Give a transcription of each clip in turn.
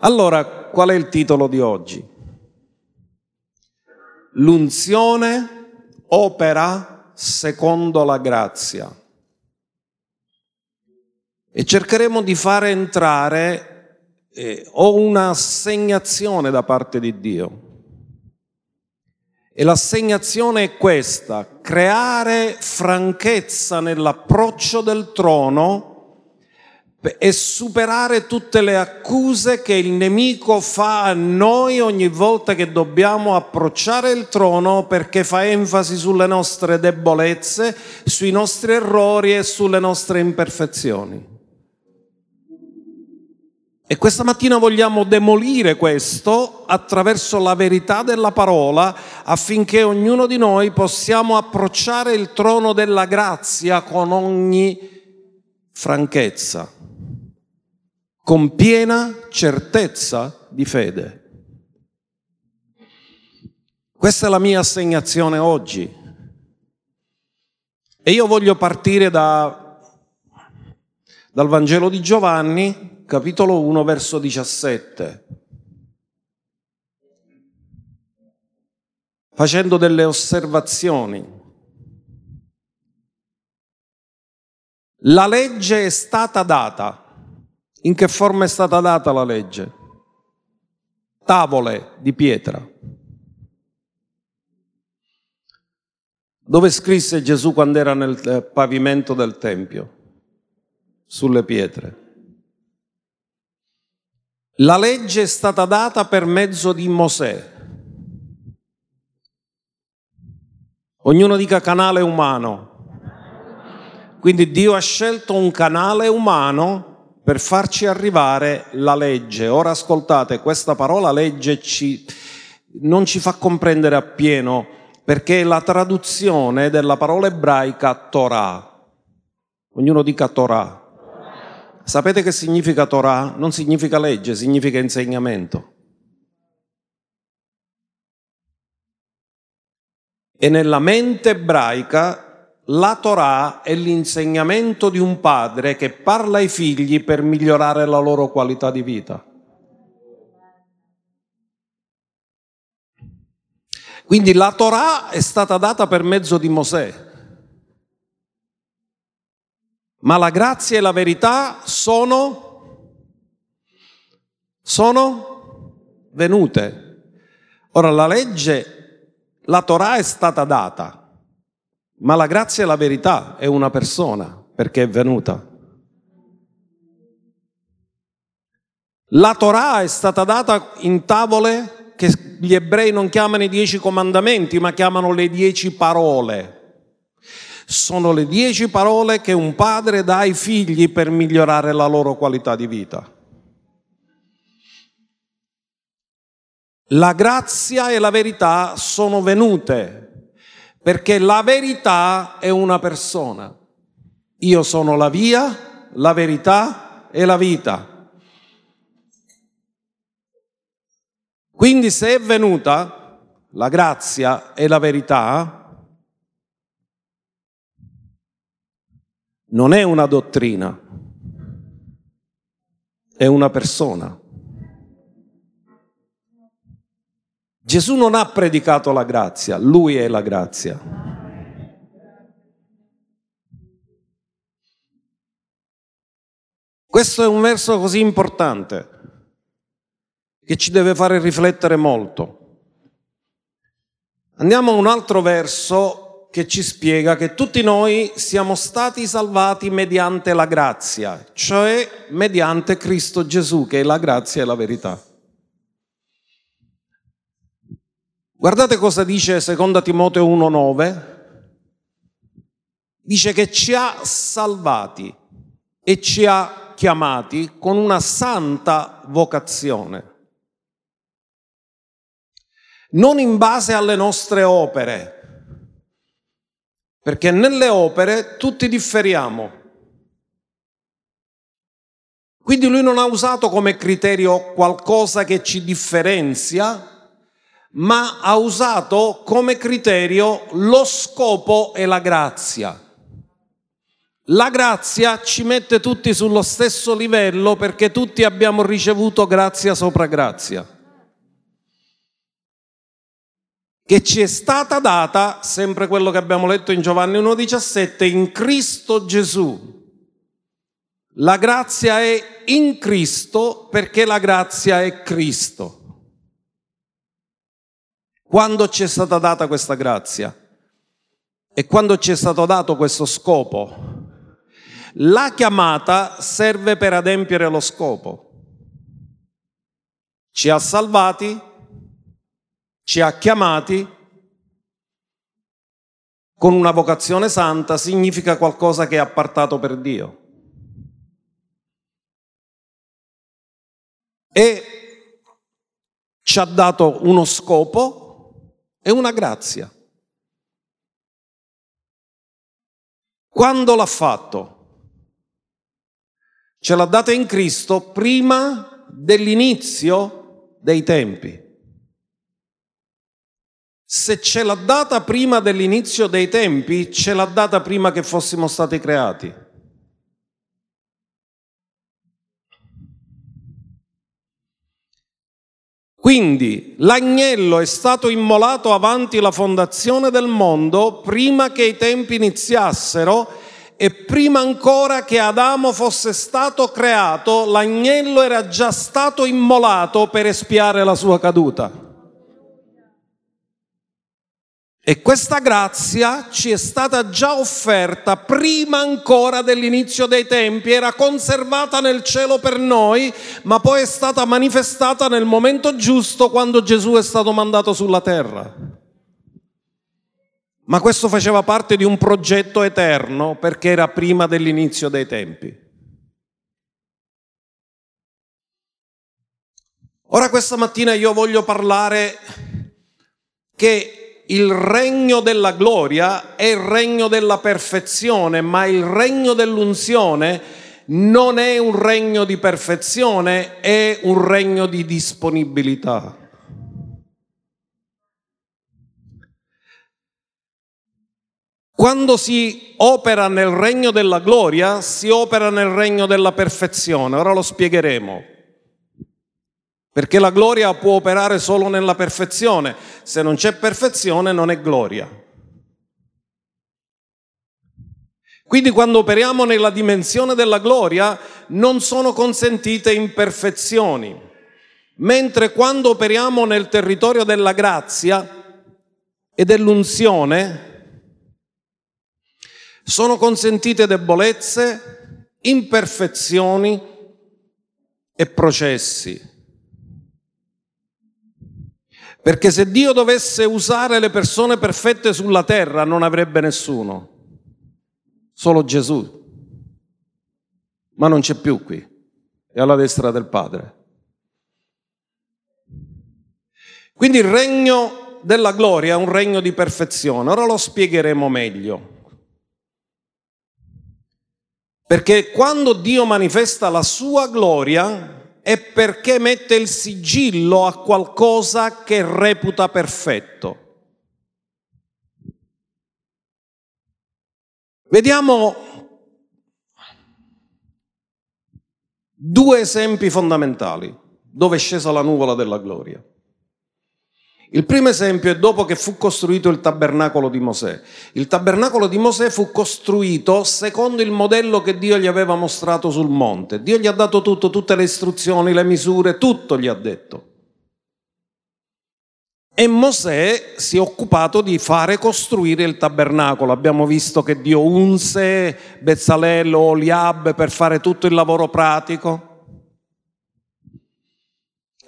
Allora, qual è il titolo di oggi? L'unzione opera secondo la grazia. E cercheremo di fare entrare eh, o un'assegnazione da parte di Dio e l'assegnazione è questa, creare franchezza nell'approccio del trono e superare tutte le accuse che il nemico fa a noi ogni volta che dobbiamo approcciare il trono perché fa enfasi sulle nostre debolezze, sui nostri errori e sulle nostre imperfezioni. E questa mattina vogliamo demolire questo attraverso la verità della parola affinché ognuno di noi possiamo approcciare il trono della grazia con ogni franchezza, con piena certezza di fede. Questa è la mia assegnazione oggi. E io voglio partire da, dal Vangelo di Giovanni, capitolo 1, verso 17. Facendo delle osservazioni. La legge è stata data. In che forma è stata data la legge? Tavole di pietra. Dove scrisse Gesù quando era nel eh, pavimento del Tempio? Sulle pietre. La legge è stata data per mezzo di Mosè. Ognuno dica canale umano. Quindi Dio ha scelto un canale umano per farci arrivare la legge. Ora ascoltate, questa parola legge ci, non ci fa comprendere appieno perché è la traduzione della parola ebraica Torah. Ognuno dica Torah. Sapete che significa Torah? Non significa legge, significa insegnamento. E nella mente ebraica la Torah è l'insegnamento di un padre che parla ai figli per migliorare la loro qualità di vita. Quindi la Torah è stata data per mezzo di Mosè. Ma la grazia e la verità sono, sono venute. Ora la legge, la Torah è stata data, ma la grazia e la verità è una persona perché è venuta. La Torah è stata data in tavole che gli ebrei non chiamano i dieci comandamenti, ma chiamano le dieci parole sono le dieci parole che un padre dà ai figli per migliorare la loro qualità di vita. La grazia e la verità sono venute perché la verità è una persona. Io sono la via, la verità e la vita. Quindi se è venuta la grazia e la verità, non è una dottrina, è una persona. Gesù non ha predicato la grazia, lui è la grazia. Questo è un verso così importante che ci deve fare riflettere molto. Andiamo a un altro verso che ci spiega che tutti noi siamo stati salvati mediante la grazia, cioè mediante Cristo Gesù, che è la grazia e la verità. Guardate cosa dice 2 Timoteo 1,9. Dice che ci ha salvati e ci ha chiamati con una santa vocazione. Non in base alle nostre opere, perché nelle opere tutti differiamo. Quindi lui non ha usato come criterio qualcosa che ci differenzia, ma ha usato come criterio lo scopo e la grazia. la grazia ci mette tutti sullo stesso livello perché tutti abbiamo ricevuto grazia sopra grazia. Che ci è stata data, sempre quello che abbiamo letto in Giovanni 1,17, in Cristo Gesù. La grazia è in Cristo perché la grazia è Cristo. Quando ci è stata data questa grazia e quando ci è stato dato questo scopo, la chiamata serve per adempiere lo scopo. Ci ha salvati, ci ha chiamati con una vocazione santa, significa qualcosa che è appartato per Dio. E ci ha dato uno scopo e una grazia. Quando l'ha fatto? ce l'ha data in Cristo prima dell'inizio dei tempi. Se ce l'ha data prima dell'inizio dei tempi, ce l'ha data prima che fossimo stati creati. Quindi l'agnello è stato immolato avanti la fondazione del mondo prima che i tempi iniziassero e prima ancora che Adamo fosse stato creato, l'agnello era già stato immolato per espiare la sua caduta. E questa grazia ci è stata già offerta prima ancora dell'inizio dei tempi, era conservata nel cielo per noi, ma poi è stata manifestata nel momento giusto quando Gesù è stato mandato sulla terra. Ma questo faceva parte di un progetto eterno perché era prima dell'inizio dei tempi. Ora questa mattina io voglio parlare che il regno della gloria è il regno della perfezione, ma il regno dell'unzione non è un regno di perfezione, è un regno di disponibilità. Quando si opera nel regno della gloria, si opera nel regno della perfezione. Ora lo spiegheremo. Perché la gloria può operare solo nella perfezione. Se non c'è perfezione non è gloria. Quindi quando operiamo nella dimensione della gloria non sono consentite imperfezioni, mentre quando operiamo nel territorio della grazia e dell'unzione sono consentite debolezze, imperfezioni e processi. Perché se Dio dovesse usare le persone perfette sulla terra non avrebbe nessuno, solo Gesù. Ma non c'è più qui, è alla destra del Padre. Quindi il regno della gloria è un regno di perfezione, ora lo spiegheremo meglio. Perché quando Dio manifesta la sua gloria è perché mette il sigillo a qualcosa che reputa perfetto. Vediamo due esempi fondamentali dove è scesa la nuvola della gloria. Il primo esempio è dopo che fu costruito il tabernacolo di Mosè. Il tabernacolo di Mosè fu costruito secondo il modello che Dio gli aveva mostrato sul monte. Dio gli ha dato tutto, tutte le istruzioni, le misure, tutto gli ha detto. E Mosè si è occupato di fare costruire il tabernacolo. Abbiamo visto che Dio unse Bezzalello, Oliab per fare tutto il lavoro pratico.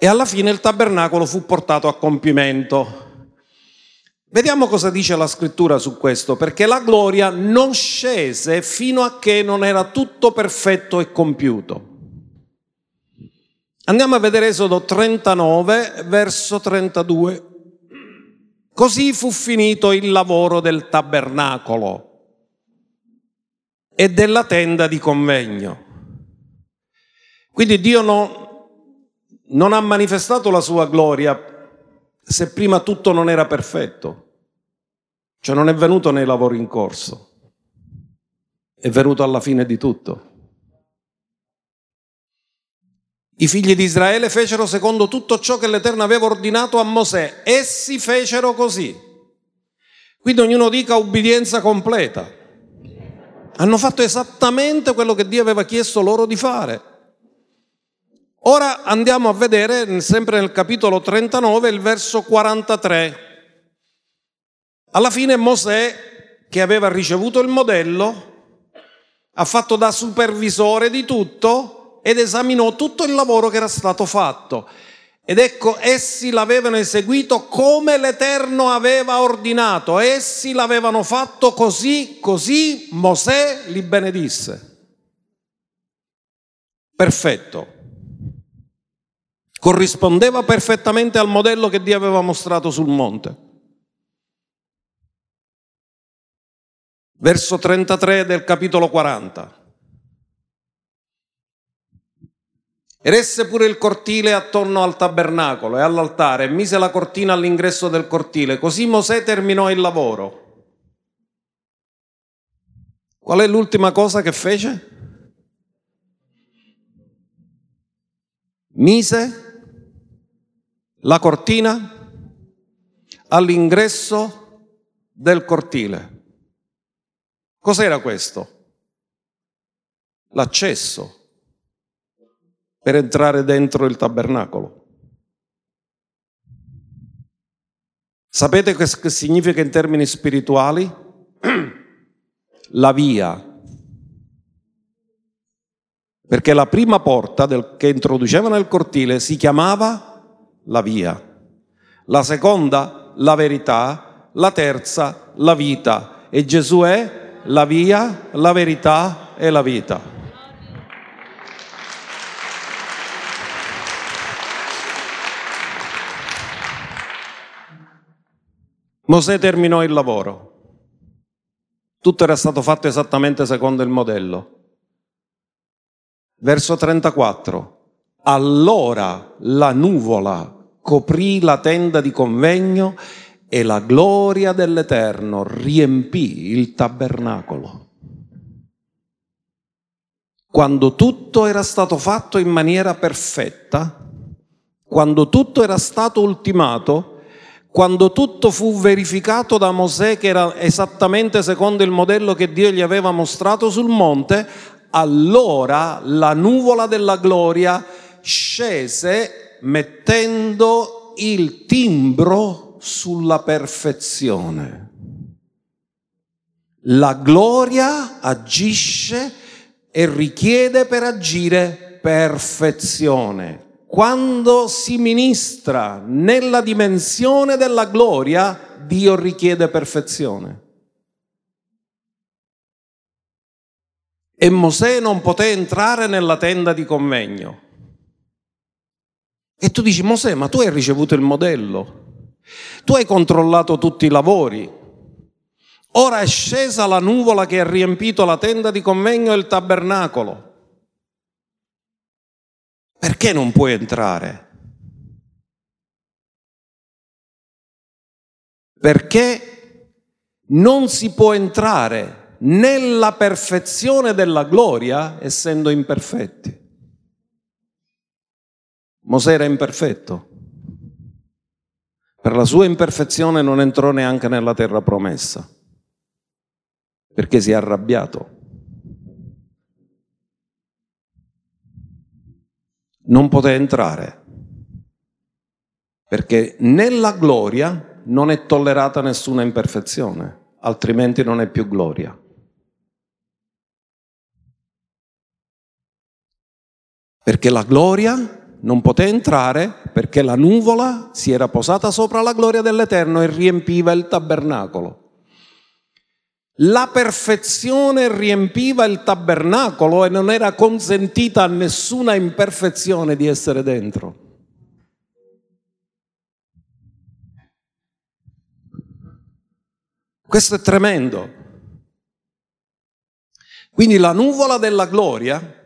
E alla fine il tabernacolo fu portato a compimento. Vediamo cosa dice la scrittura su questo, perché la gloria non scese fino a che non era tutto perfetto e compiuto. Andiamo a vedere Esodo 39, verso 32. Così fu finito il lavoro del tabernacolo e della tenda di convegno. Quindi Dio non, non ha manifestato la sua gloria se prima tutto non era perfetto, cioè non è venuto nei lavori in corso. è venuto alla fine di tutto. I figli di Israele fecero secondo tutto ciò che l'Eterno aveva ordinato a Mosè. Essi fecero così. Quindi ognuno dica ubbidienza completa. Hanno fatto esattamente quello che Dio aveva chiesto loro di fare. Ora andiamo a vedere, sempre nel capitolo 39, il verso 43. Alla fine Mosè, che aveva ricevuto il modello, ha fatto da supervisore di tutto, ed esaminò tutto il lavoro che era stato fatto. Ed ecco, essi l'avevano eseguito come l'Eterno aveva ordinato, essi l'avevano fatto così, così Mosè li benedisse. Perfetto. Corrispondeva perfettamente al modello che Dio aveva mostrato sul monte. Verso 33 del capitolo 40. Eresse pure il cortile attorno al tabernacolo e all'altare e mise la cortina all'ingresso del cortile. Così Mosè terminò il lavoro. Qual è l'ultima cosa che fece? Mise la cortina all'ingresso del cortile. Cos'era questo? L'accesso per entrare dentro il tabernacolo. Sapete che significa in termini spirituali? La via. Perché la prima porta del, che introduceva nel cortile si chiamava la via. La seconda, la verità. La terza, la vita. E Gesù è la via, la verità e la vita. Mosè terminò il lavoro. Tutto era stato fatto esattamente secondo il modello. Verso 34. Allora la nuvola coprì la tenda di convegno e la gloria dell'Eterno riempì il tabernacolo. Quando tutto era stato fatto in maniera perfetta, quando tutto era stato ultimato, quando tutto fu verificato da Mosè, che era esattamente secondo il modello che Dio gli aveva mostrato sul monte, allora la nuvola della gloria scese mettendo il timbro sulla perfezione. La gloria agisce e richiede per agire perfezione quando si ministra nella dimensione della gloria, Dio richiede perfezione. E Mosè non poté entrare nella tenda di convegno. E tu dici, Mosè, ma tu hai ricevuto il modello, tu hai controllato tutti i lavori. Ora è scesa la nuvola che ha riempito la tenda di convegno e il tabernacolo. Perché non puoi entrare? Perché non si può entrare nella perfezione della gloria essendo imperfetti. Mosè era imperfetto. Per la sua imperfezione non entrò neanche nella terra promessa, perché si è arrabbiato. non poté entrare, perché nella gloria non è tollerata nessuna imperfezione, altrimenti non è più gloria. Perché la gloria non poté entrare perché la nuvola si era posata sopra la gloria dell'Eterno e riempiva il tabernacolo. La perfezione riempiva il tabernacolo e non era consentita a nessuna imperfezione di essere dentro. Questo è tremendo. Quindi la nuvola della gloria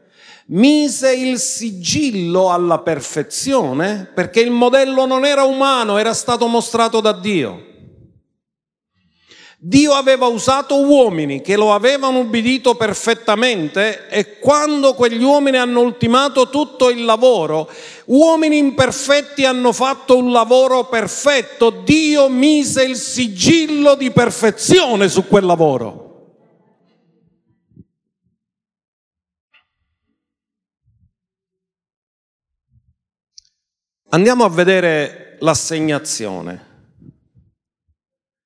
mise il sigillo alla perfezione perché il modello non era umano, era stato mostrato da Dio. Dio aveva usato uomini che lo avevano ubbidito perfettamente e quando quegli uomini hanno ultimato tutto il lavoro, uomini imperfetti hanno fatto un lavoro perfetto, Dio mise il sigillo di perfezione su quel lavoro. Andiamo a vedere l'assegnazione.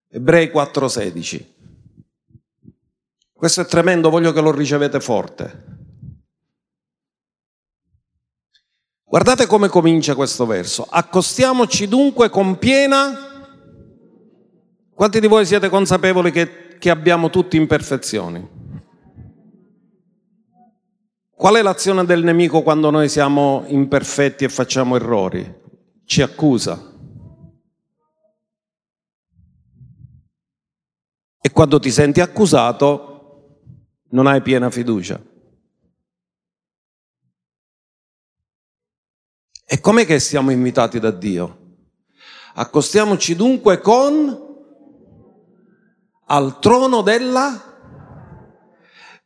Ebrei 4:16. Questo è tremendo, voglio che lo ricevete forte. Guardate come comincia questo verso. Accostiamoci dunque con piena... Quanti di voi siete consapevoli che, che abbiamo tutti imperfezioni? Qual è l'azione del nemico quando noi siamo imperfetti e facciamo errori? Ci accusa. E quando ti senti accusato non hai piena fiducia. E com'è che siamo invitati da Dio? Accostiamoci dunque con al trono della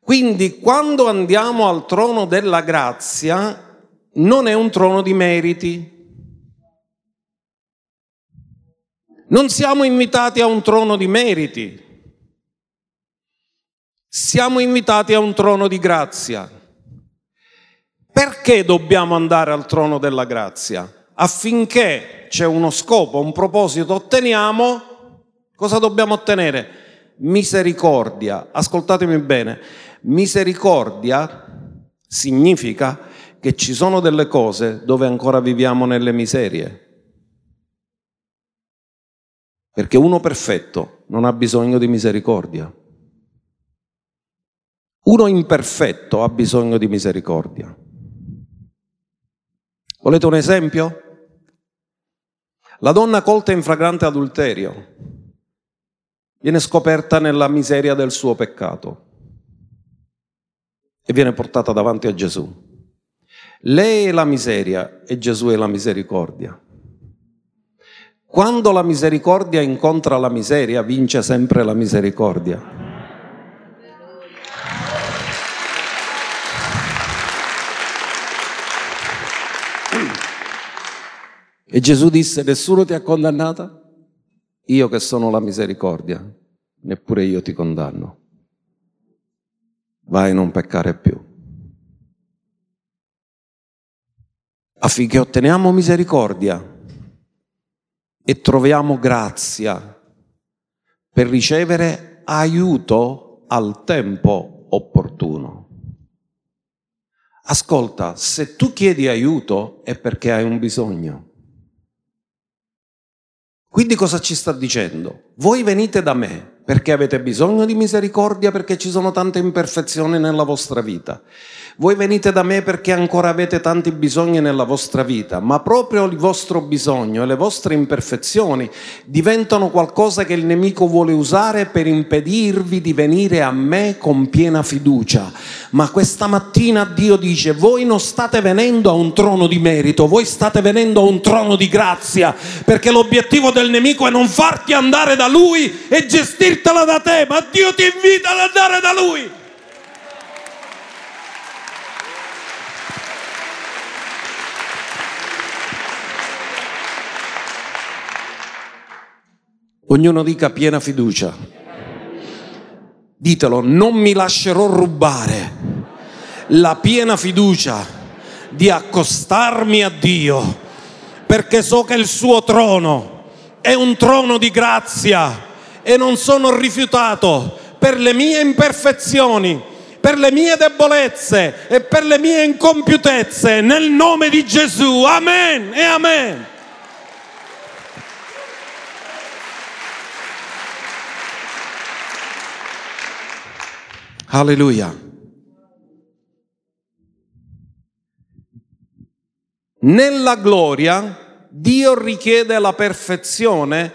quindi quando andiamo al trono della grazia non è un trono di meriti. Non siamo invitati a un trono di meriti siamo invitati a un trono di grazia. Perché dobbiamo andare al trono della grazia? Affinché c'è uno scopo, un proposito, otteniamo, cosa dobbiamo ottenere? Misericordia. Ascoltatemi bene, misericordia significa che ci sono delle cose dove ancora viviamo nelle miserie. Perché uno perfetto non ha bisogno di misericordia. Uno imperfetto ha bisogno di misericordia. Volete un esempio? La donna colta in fragrante adulterio viene scoperta nella miseria del suo peccato e viene portata davanti a Gesù. Lei è la miseria e Gesù è la misericordia. Quando la misericordia incontra la miseria, vince sempre la misericordia. E Gesù disse, nessuno ti ha condannata? Io che sono la misericordia, neppure io ti condanno. Vai a non peccare più. Affinché otteniamo misericordia e troviamo grazia per ricevere aiuto al tempo opportuno. Ascolta, se tu chiedi aiuto è perché hai un bisogno. Quindi cosa ci sta dicendo? Voi venite da me perché avete bisogno di misericordia, perché ci sono tante imperfezioni nella vostra vita. Voi venite da me perché ancora avete tanti bisogni nella vostra vita, ma proprio il vostro bisogno e le vostre imperfezioni diventano qualcosa che il nemico vuole usare per impedirvi di venire a me con piena fiducia. Ma questa mattina Dio dice, voi non state venendo a un trono di merito, voi state venendo a un trono di grazia, perché l'obiettivo del nemico è non farti andare da lui e gestirtela da te, ma Dio ti invita ad andare da lui. Ognuno dica piena fiducia. Ditelo, non mi lascerò rubare la piena fiducia di accostarmi a Dio, perché so che il suo trono è un trono di grazia e non sono rifiutato per le mie imperfezioni, per le mie debolezze e per le mie incompiutezze, nel nome di Gesù. Amen e amen. Alleluia. Nella gloria Dio richiede la perfezione,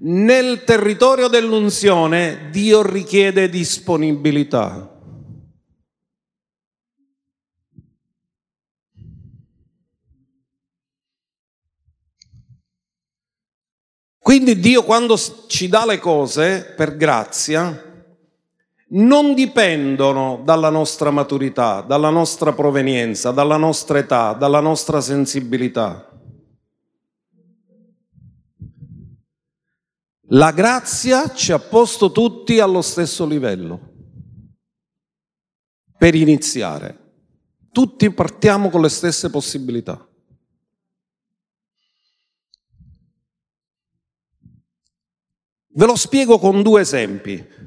nel territorio dell'unzione Dio richiede disponibilità. Quindi Dio quando ci dà le cose per grazia non dipendono dalla nostra maturità, dalla nostra provenienza, dalla nostra età, dalla nostra sensibilità. La grazia ci ha posto tutti allo stesso livello. Per iniziare, tutti partiamo con le stesse possibilità. Ve lo spiego con due esempi.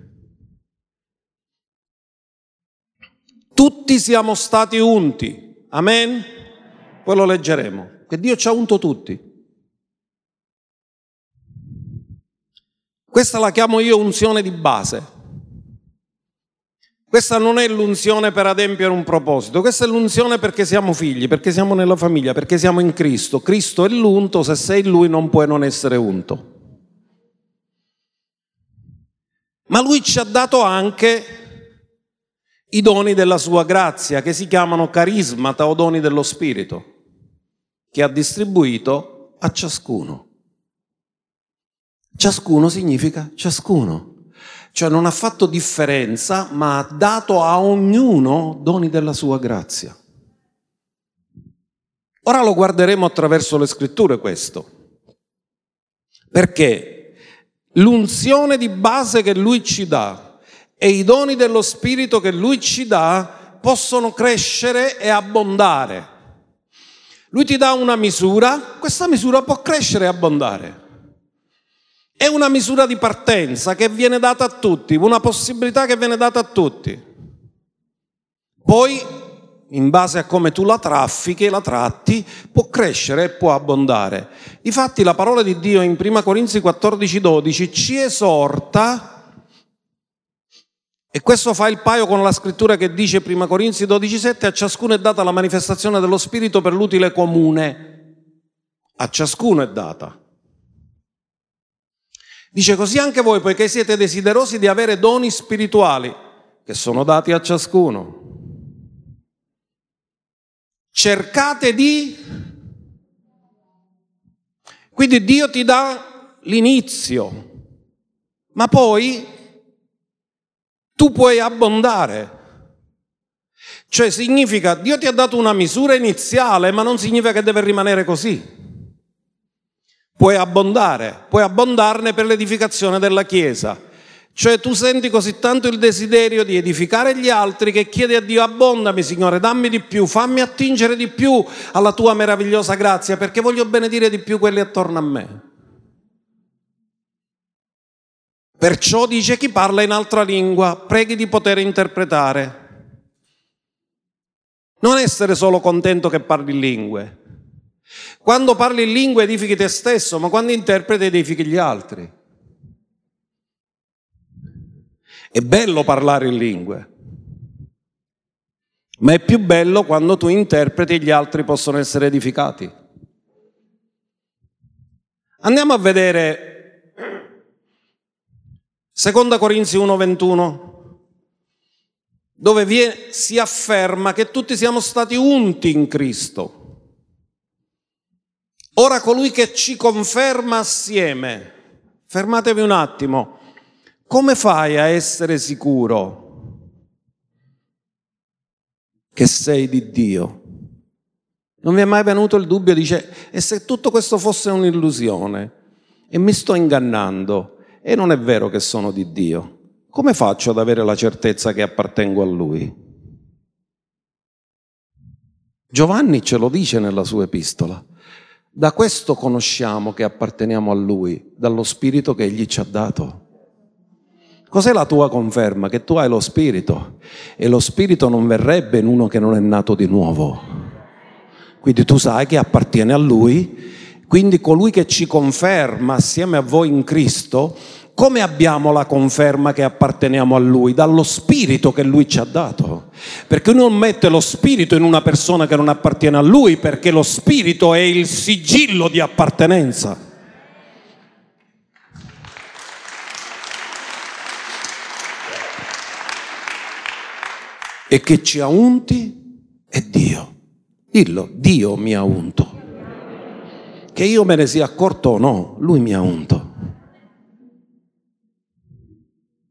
Tutti siamo stati unti, amen? Poi lo leggeremo, che Dio ci ha unto tutti. Questa la chiamo io unzione di base. Questa non è l'unzione per adempiere un proposito, questa è l'unzione perché siamo figli, perché siamo nella famiglia, perché siamo in Cristo. Cristo è l'unto, se sei Lui non puoi non essere unto. ma lui ci ha dato anche i doni della sua grazia, che si chiamano carismata o doni dello Spirito, che ha distribuito a ciascuno. Ciascuno significa ciascuno, cioè non ha fatto differenza, ma ha dato a ognuno doni della sua grazia. Ora lo guarderemo attraverso le scritture questo. Perché l'unzione di base che Lui ci dà e i doni dello Spirito che Lui ci dà possono crescere e abbondare. Lui ti dà una misura, questa misura può crescere e abbondare. È una misura di partenza che viene data a tutti, una possibilità che viene data a tutti. Poi in base a come tu la traffichi la tratti, può crescere e può abbondare. Difatti la parola di Dio in 1 Corinzi 14, 12 ci esorta, e questo fa il paio con la scrittura che dice 1 Corinzi 12, 7, a ciascuno è data la manifestazione dello Spirito per l'utile comune. A ciascuno è data. Dice così anche voi, poiché siete desiderosi di avere doni spirituali, che sono dati a ciascuno cercate di... Quindi Dio ti dà l'inizio, ma poi tu puoi abbondare. Cioè significa, Dio ti ha dato una misura iniziale, ma non significa che deve rimanere così. Puoi abbondare, puoi abbondarne per l'edificazione della Chiesa cioè tu senti così tanto il desiderio di edificare gli altri che chiedi a Dio abbondami Signore, dammi di più, fammi attingere di più alla tua meravigliosa grazia perché voglio benedire di più quelli attorno a me. Perciò dice chi parla in altra lingua, preghi di poter interpretare. Non essere solo contento che parli lingue. Quando parli in lingue edifichi te stesso, ma quando interpreti edifichi gli altri. È bello parlare in lingue, ma è più bello quando tu interpreti e gli altri possono essere edificati. Andiamo a vedere 2 Corinzi 1:21, dove viene, si afferma che tutti siamo stati unti in Cristo. Ora colui che ci conferma assieme, fermatevi un attimo, come fai a essere sicuro che sei di Dio? Non mi è mai venuto il dubbio, dice, e se tutto questo fosse un'illusione e mi sto ingannando e non è vero che sono di Dio, come faccio ad avere la certezza che appartengo a Lui? Giovanni ce lo dice nella sua epistola. Da questo conosciamo che apparteniamo a Lui, dallo Spirito che Egli ci ha dato. Cos'è la tua conferma? Che tu hai lo Spirito e lo Spirito non verrebbe in uno che non è nato di nuovo. Quindi tu sai che appartiene a Lui, quindi colui che ci conferma assieme a voi in Cristo, come abbiamo la conferma che apparteniamo a Lui? Dallo Spirito che Lui ci ha dato. Perché non mette lo Spirito in una persona che non appartiene a Lui, perché lo Spirito è il sigillo di appartenenza. e che ci ha unti è Dio. Dillo, Dio mi ha unto. Che io me ne sia accorto o no, lui mi ha unto.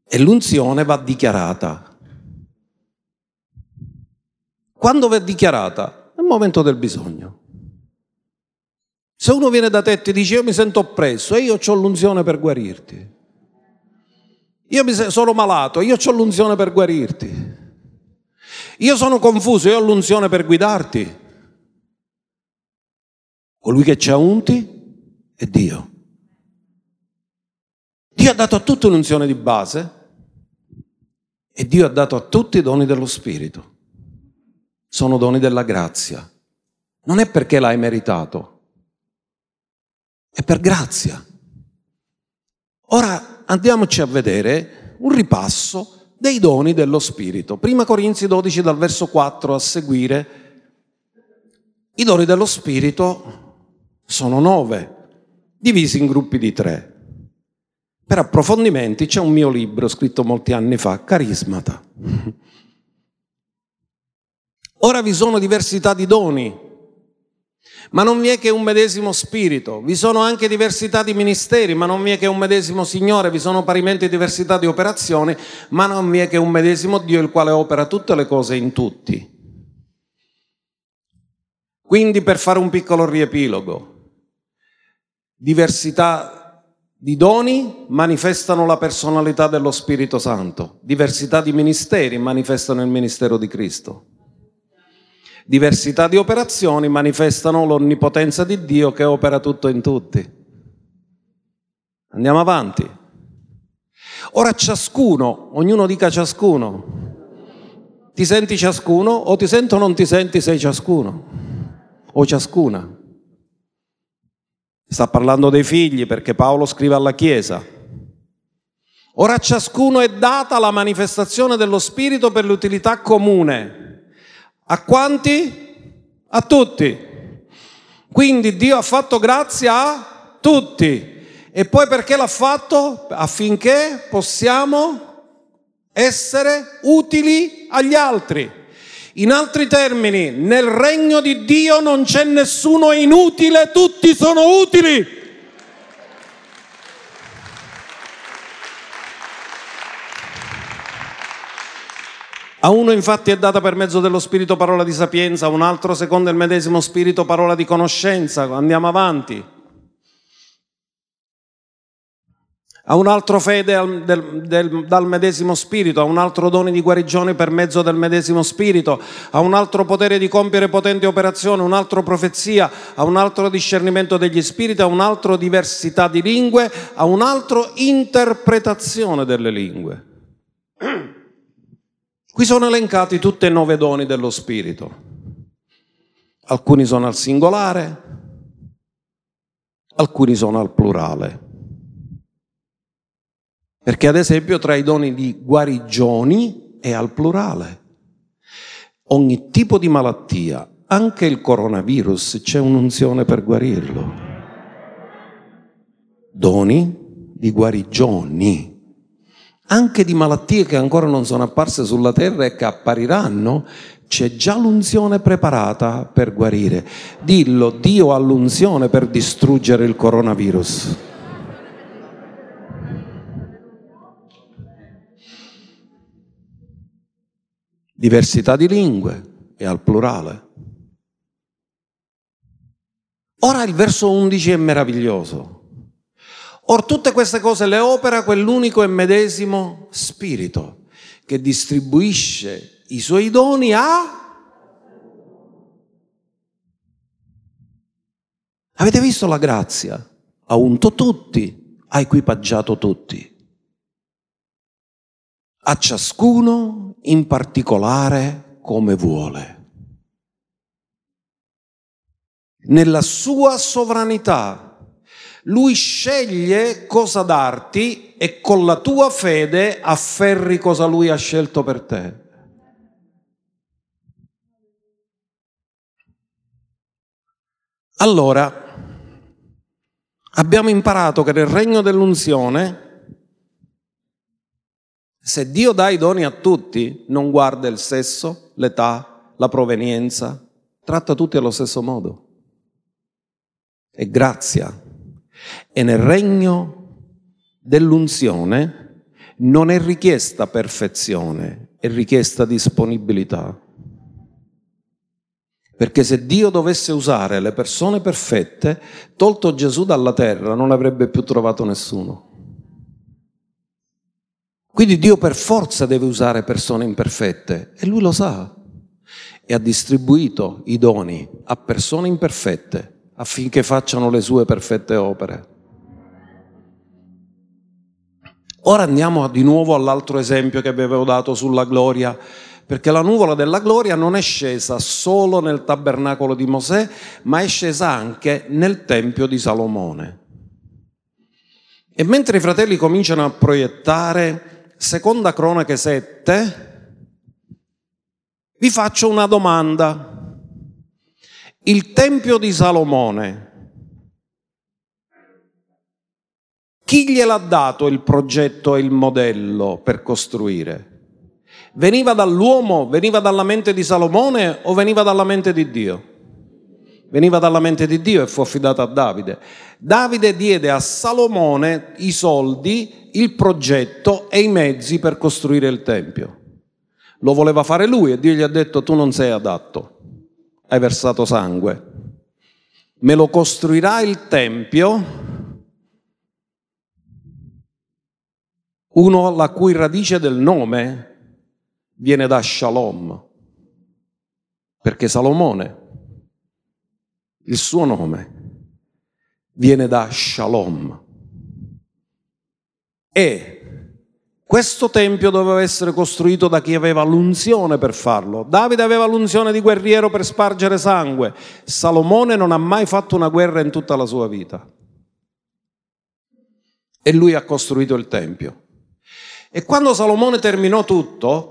E l'unzione va dichiarata. Quando va dichiarata? Nel momento del bisogno. Se uno viene da te e ti dice io mi sento oppresso e io ho l'unzione per guarirti. Io sono malato, io ho l'unzione per guarirti. Io sono confuso, io ho l'unzione per guidarti. Colui che ci ha unti è Dio. Dio ha dato a tutti un'unzione di base e Dio ha dato a tutti i doni dello Spirito. Sono doni della grazia. Non è perché l'hai meritato, è per grazia. Ora andiamoci a vedere un ripasso dei doni dello Spirito. Prima Corinzi 12 dal verso 4 a seguire. I doni dello Spirito sono nove, divisi in gruppi di tre. Per approfondimenti c'è un mio libro scritto molti anni fa, Carismata. Ora vi sono diversità di doni, ma non vi è che un medesimo spirito, vi sono anche diversità di ministeri, ma non vi è che un medesimo Signore, vi sono parimenti diversità di operazioni, ma non vi è che un medesimo Dio il quale opera tutte le cose in tutti. Quindi per fare un piccolo riepilogo, diversità di doni manifestano la personalità dello Spirito Santo, diversità di ministeri manifestano il ministero di Cristo. Diversità di operazioni manifestano l'onnipotenza di Dio che opera tutto in tutti. Andiamo avanti. Ora ciascuno, ognuno dica ciascuno. Ti senti ciascuno o ti sento non ti senti sei ciascuno o ciascuna. Sta parlando dei figli perché Paolo scrive alla Chiesa. Ora a ciascuno è data la manifestazione dello Spirito per l'utilità comune. A quanti? A tutti. Quindi Dio ha fatto grazia a tutti. E poi perché l'ha fatto? Affinché possiamo essere utili agli altri. In altri termini, nel regno di Dio non c'è nessuno inutile, tutti sono utili. A uno infatti è data per mezzo dello Spirito parola di sapienza, a un altro secondo il medesimo Spirito parola di conoscenza. Andiamo avanti. A un altro fede del, del, dal medesimo Spirito, a un altro dono di guarigione per mezzo del medesimo Spirito, a un altro potere di compiere potenti operazioni, a un altro profezia, a un altro discernimento degli spiriti, a un altro diversità di lingue, a un altro interpretazione delle lingue. Qui sono elencati tutti e nove doni dello Spirito. Alcuni sono al singolare, alcuni sono al plurale. Perché ad esempio tra i doni di guarigioni è al plurale. Ogni tipo di malattia, anche il coronavirus, c'è un'unzione per guarirlo. Doni di guarigioni anche di malattie che ancora non sono apparse sulla terra e che appariranno, c'è già l'unzione preparata per guarire. Dillo, Dio ha l'unzione per distruggere il coronavirus. Diversità di lingue e al plurale. Ora il verso 11 è meraviglioso. Or tutte queste cose le opera quell'unico e medesimo Spirito che distribuisce i suoi doni a... Avete visto la grazia? Ha unto tutti, ha equipaggiato tutti. A ciascuno in particolare come vuole. Nella sua sovranità lui sceglie cosa darti e con la tua fede afferri cosa lui ha scelto per te. Allora, abbiamo imparato che nel regno dell'unzione, se Dio dà i doni a tutti, non guarda il sesso, l'età, la provenienza, tratta tutti allo stesso modo. È grazia. E nel regno dell'unzione non è richiesta perfezione, è richiesta disponibilità. Perché se Dio dovesse usare le persone perfette, tolto Gesù dalla terra, non avrebbe più trovato nessuno. Quindi Dio per forza deve usare persone imperfette e lui lo sa e ha distribuito i doni a persone imperfette affinché facciano le sue perfette opere. Ora andiamo di nuovo all'altro esempio che vi avevo dato sulla gloria, perché la nuvola della gloria non è scesa solo nel tabernacolo di Mosè, ma è scesa anche nel tempio di Salomone. E mentre i fratelli cominciano a proiettare, seconda cronache 7, vi faccio una domanda. Il tempio di Salomone Chi gliel'ha dato il progetto e il modello per costruire? Veniva dall'uomo, veniva dalla mente di Salomone o veniva dalla mente di Dio? Veniva dalla mente di Dio e fu affidato a Davide. Davide diede a Salomone i soldi, il progetto e i mezzi per costruire il Tempio. Lo voleva fare lui e Dio gli ha detto tu non sei adatto, hai versato sangue. Me lo costruirà il Tempio uno la cui radice del nome viene da Shalom, perché Salomone, il suo nome, viene da Shalom. E questo tempio doveva essere costruito da chi aveva l'unzione per farlo. Davide aveva l'unzione di guerriero per spargere sangue. Salomone non ha mai fatto una guerra in tutta la sua vita. E lui ha costruito il tempio. E quando Salomone terminò tutto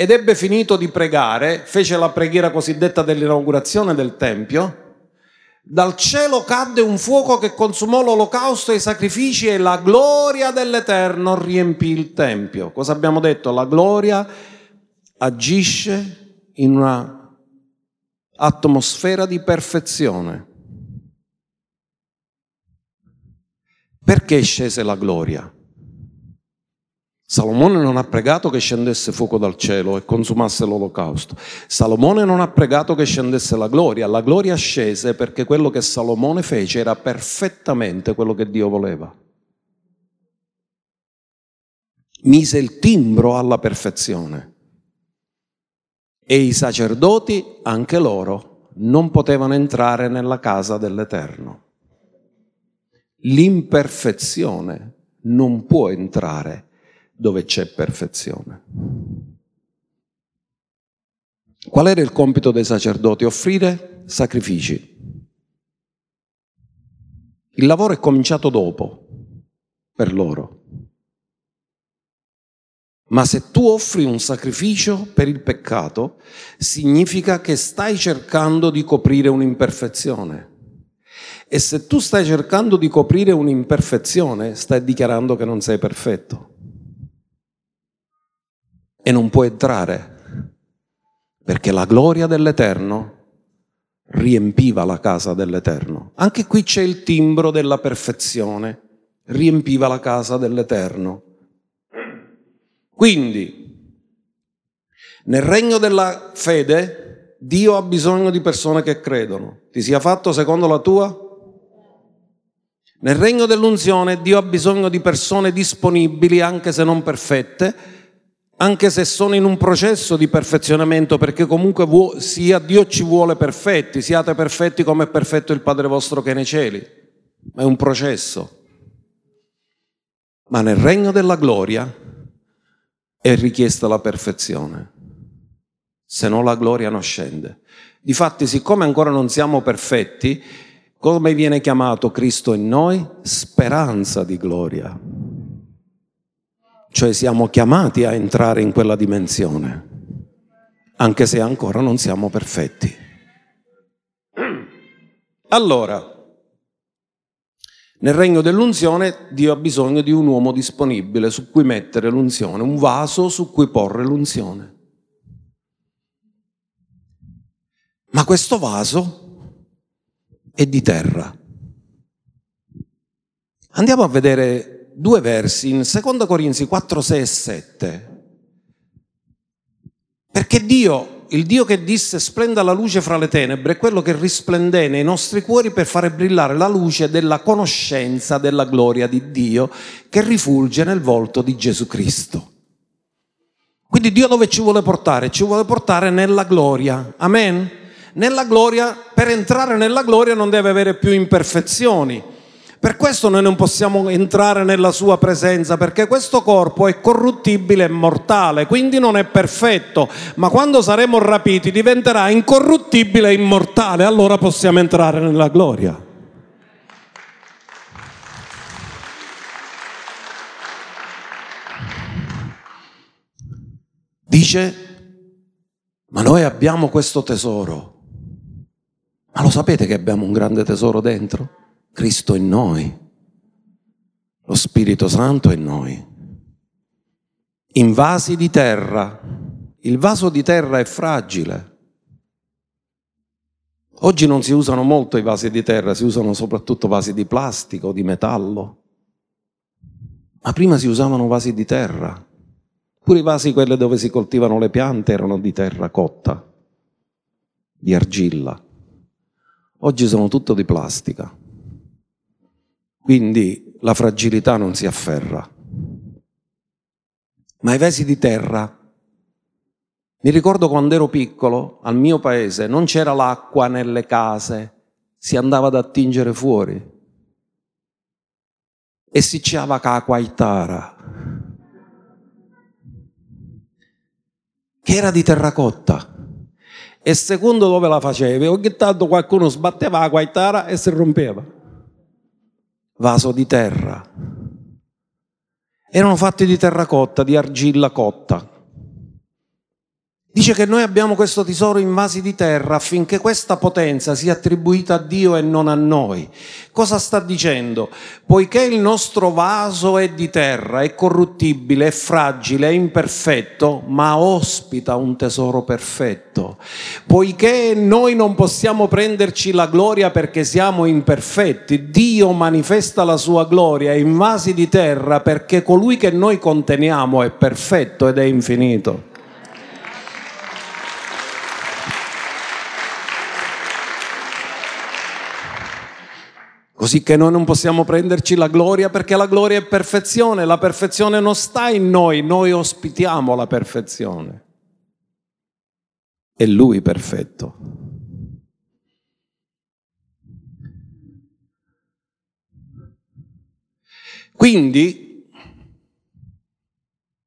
ed ebbe finito di pregare, fece la preghiera cosiddetta dell'inaugurazione del Tempio, dal cielo cadde un fuoco che consumò l'olocausto e i sacrifici e la gloria dell'Eterno riempì il Tempio. Cosa abbiamo detto? La gloria agisce in una atmosfera di perfezione. Perché scese la gloria? Salomone non ha pregato che scendesse fuoco dal cielo e consumasse l'olocausto. Salomone non ha pregato che scendesse la gloria. La gloria scese perché quello che Salomone fece era perfettamente quello che Dio voleva. Mise il timbro alla perfezione. E i sacerdoti, anche loro, non potevano entrare nella casa dell'Eterno. L'imperfezione non può entrare dove c'è perfezione. Qual era il compito dei sacerdoti? Offrire sacrifici. Il lavoro è cominciato dopo, per loro. Ma se tu offri un sacrificio per il peccato, significa che stai cercando di coprire un'imperfezione. E se tu stai cercando di coprire un'imperfezione, stai dichiarando che non sei perfetto e non può entrare perché la gloria dell'Eterno riempiva la casa dell'Eterno. Anche qui c'è il timbro della perfezione, riempiva la casa dell'Eterno. Quindi, nel regno della fede, Dio ha bisogno di persone che credono. Ti sia fatto secondo la tua? Nel regno dell'unzione Dio ha bisogno di persone disponibili, anche se non perfette, anche se sono in un processo di perfezionamento, perché comunque sia Dio ci vuole perfetti, siate perfetti come è perfetto il Padre vostro che è nei cieli. È un processo. Ma nel regno della gloria è richiesta la perfezione, se no la gloria non scende. Difatti, siccome ancora non siamo perfetti, come viene chiamato Cristo in noi? Speranza di gloria. Cioè siamo chiamati a entrare in quella dimensione, anche se ancora non siamo perfetti. Allora, nel regno dell'unzione Dio ha bisogno di un uomo disponibile su cui mettere l'unzione, un vaso su cui porre l'unzione. Ma questo vaso è di terra. Andiamo a vedere due versi in 2 Corinzi 4, 6 e 7. Perché Dio, il Dio che disse splenda la luce fra le tenebre, è quello che risplende nei nostri cuori per fare brillare la luce della conoscenza della gloria di Dio che rifulge nel volto di Gesù Cristo. Quindi Dio dove ci vuole portare? Ci vuole portare nella gloria. Amen? Nella gloria, per entrare nella gloria non deve avere più imperfezioni. Per questo noi non possiamo entrare nella sua presenza, perché questo corpo è corruttibile e mortale, quindi non è perfetto, ma quando saremo rapiti diventerà incorruttibile e immortale, allora possiamo entrare nella gloria. Dice, ma noi abbiamo questo tesoro. Ma lo sapete che abbiamo un grande tesoro dentro? Cristo in noi, lo Spirito Santo in noi. In vasi di terra. Il vaso di terra è fragile. Oggi non si usano molto i vasi di terra, si usano soprattutto vasi di plastico, di metallo. Ma prima si usavano vasi di terra. Pure i vasi, quelli dove si coltivano le piante, erano di terra cotta, di argilla. Oggi sono tutto di plastica. Quindi la fragilità non si afferra. Ma i vasi di terra, mi ricordo quando ero piccolo, al mio paese, non c'era l'acqua nelle case, si andava ad attingere fuori. E si ciava l'acqua itara che era di terracotta. E secondo dove la facevi, ogni tanto qualcuno sbatteva la guaitara e si rompeva. Vaso di terra. Erano fatti di terracotta, di argilla cotta. Dice che noi abbiamo questo tesoro in vasi di terra affinché questa potenza sia attribuita a Dio e non a noi. Cosa sta dicendo? Poiché il nostro vaso è di terra, è corruttibile, è fragile, è imperfetto, ma ospita un tesoro perfetto. Poiché noi non possiamo prenderci la gloria perché siamo imperfetti, Dio manifesta la sua gloria in vasi di terra perché colui che noi conteniamo è perfetto ed è infinito. Così che noi non possiamo prenderci la gloria perché la gloria è perfezione, la perfezione non sta in noi, noi ospitiamo la perfezione. È Lui perfetto. Quindi,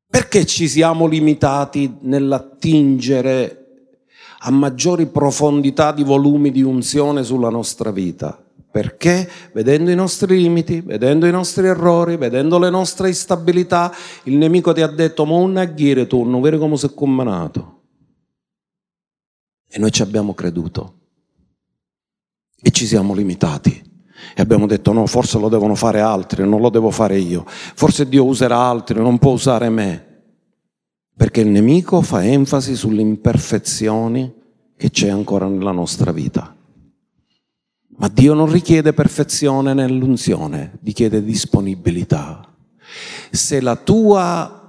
perché ci siamo limitati nell'attingere a maggiori profondità di volumi di unzione sulla nostra vita? Perché vedendo i nostri limiti, vedendo i nostri errori, vedendo le nostre instabilità, il nemico ti ha detto, ma non aghire tu, non vedi come sei combinato. E noi ci abbiamo creduto. E ci siamo limitati. E abbiamo detto, no, forse lo devono fare altri, non lo devo fare io. Forse Dio userà altri, non può usare me. Perché il nemico fa enfasi sulle imperfezioni che c'è ancora nella nostra vita. Ma Dio non richiede perfezione nell'unzione, gli chiede disponibilità. Se la tua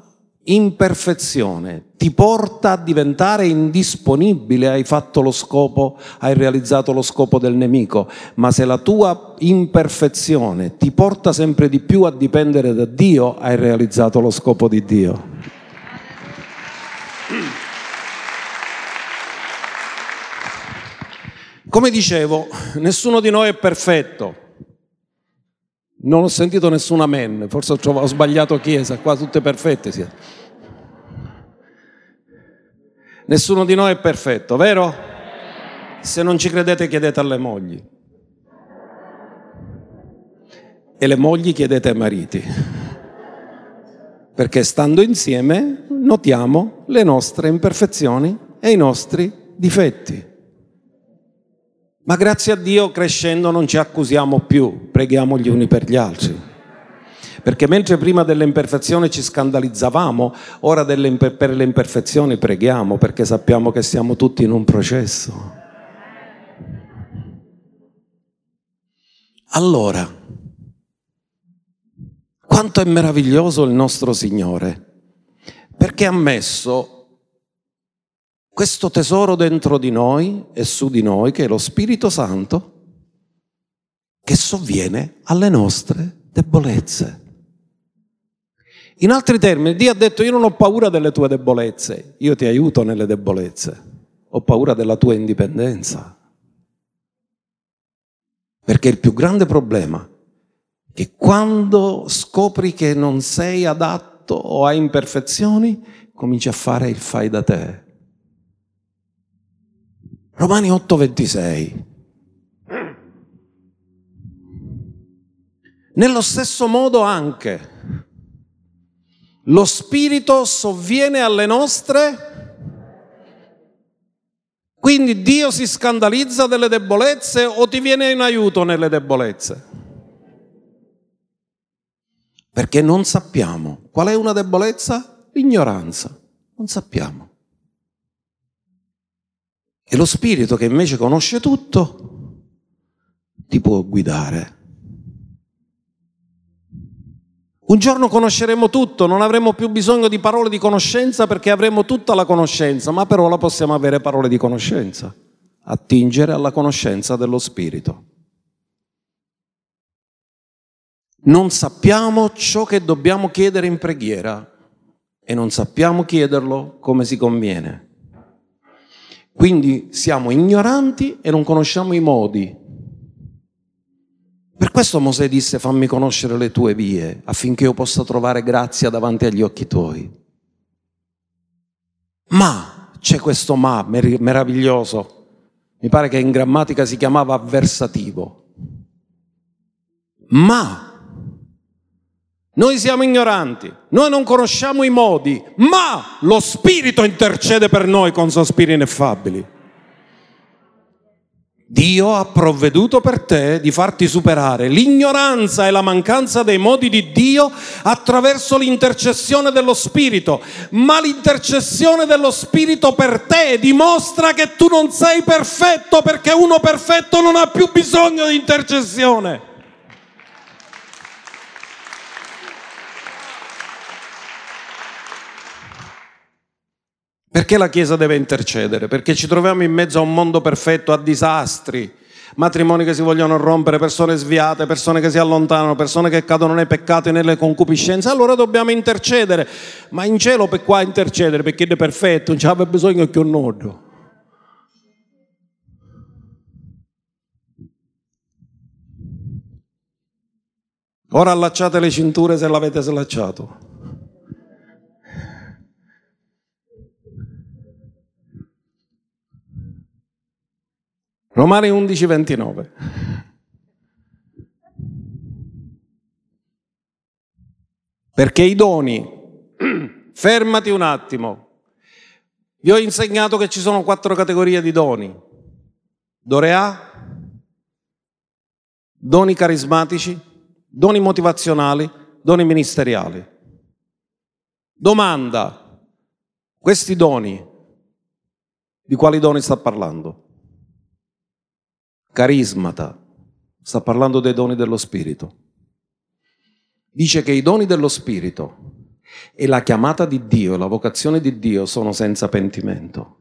imperfezione ti porta a diventare indisponibile, hai fatto lo scopo, hai realizzato lo scopo del nemico, ma se la tua imperfezione ti porta sempre di più a dipendere da Dio, hai realizzato lo scopo di Dio. Come dicevo, nessuno di noi è perfetto. Non ho sentito nessun amen, forse ho, trovato, ho sbagliato chiesa, qua tutte perfette siete. Nessuno di noi è perfetto, vero? Se non ci credete chiedete alle mogli. E le mogli chiedete ai mariti. Perché stando insieme notiamo le nostre imperfezioni e i nostri difetti. Ma grazie a Dio crescendo non ci accusiamo più, preghiamo gli uni per gli altri. Perché mentre prima delle imperfezioni ci scandalizzavamo, ora per le imperfezioni preghiamo perché sappiamo che siamo tutti in un processo. Allora, Quanto è meraviglioso il nostro Signore, perché ha messo questo tesoro dentro di noi e su di noi, che è lo Spirito Santo, che sovviene alle nostre debolezze. In altri termini, Dio ha detto io non ho paura delle tue debolezze, io ti aiuto nelle debolezze, ho paura della tua indipendenza. Perché il più grande problema è che quando scopri che non sei adatto o hai imperfezioni, cominci a fare il fai da te. Romani 8:26. Nello stesso modo anche lo Spirito sovviene alle nostre quindi Dio si scandalizza delle debolezze o ti viene in aiuto nelle debolezze? Perché non sappiamo. Qual è una debolezza? L'ignoranza. Non sappiamo. E lo Spirito che invece conosce tutto ti può guidare. Un giorno conosceremo tutto, non avremo più bisogno di parole di conoscenza perché avremo tutta la conoscenza, ma per ora possiamo avere parole di conoscenza, attingere alla conoscenza dello Spirito. Non sappiamo ciò che dobbiamo chiedere in preghiera e non sappiamo chiederlo come si conviene. Quindi siamo ignoranti e non conosciamo i modi per questo Mosè disse fammi conoscere le tue vie affinché io possa trovare grazia davanti agli occhi tuoi. Ma c'è questo ma meraviglioso, mi pare che in grammatica si chiamava avversativo. Ma noi siamo ignoranti, noi non conosciamo i modi, ma lo Spirito intercede per noi con sospiri ineffabili. Dio ha provveduto per te di farti superare l'ignoranza e la mancanza dei modi di Dio attraverso l'intercessione dello Spirito. Ma l'intercessione dello Spirito per te dimostra che tu non sei perfetto perché uno perfetto non ha più bisogno di intercessione. Perché la Chiesa deve intercedere? Perché ci troviamo in mezzo a un mondo perfetto, a disastri, matrimoni che si vogliono rompere, persone sviate, persone che si allontanano, persone che cadono nei peccati e nelle concupiscenze. Allora dobbiamo intercedere. Ma in cielo per qua intercedere perché è perfetto, non c'è bisogno che un nodo. Ora allacciate le cinture se l'avete slacciato. Romani 11, 29. Perché i doni, fermati un attimo, vi ho insegnato che ci sono quattro categorie di doni. Dorea, doni carismatici, doni motivazionali, doni ministeriali. Domanda, questi doni, di quali doni sta parlando? Carismata, sta parlando dei doni dello Spirito. Dice che i doni dello Spirito e la chiamata di Dio, la vocazione di Dio sono senza pentimento.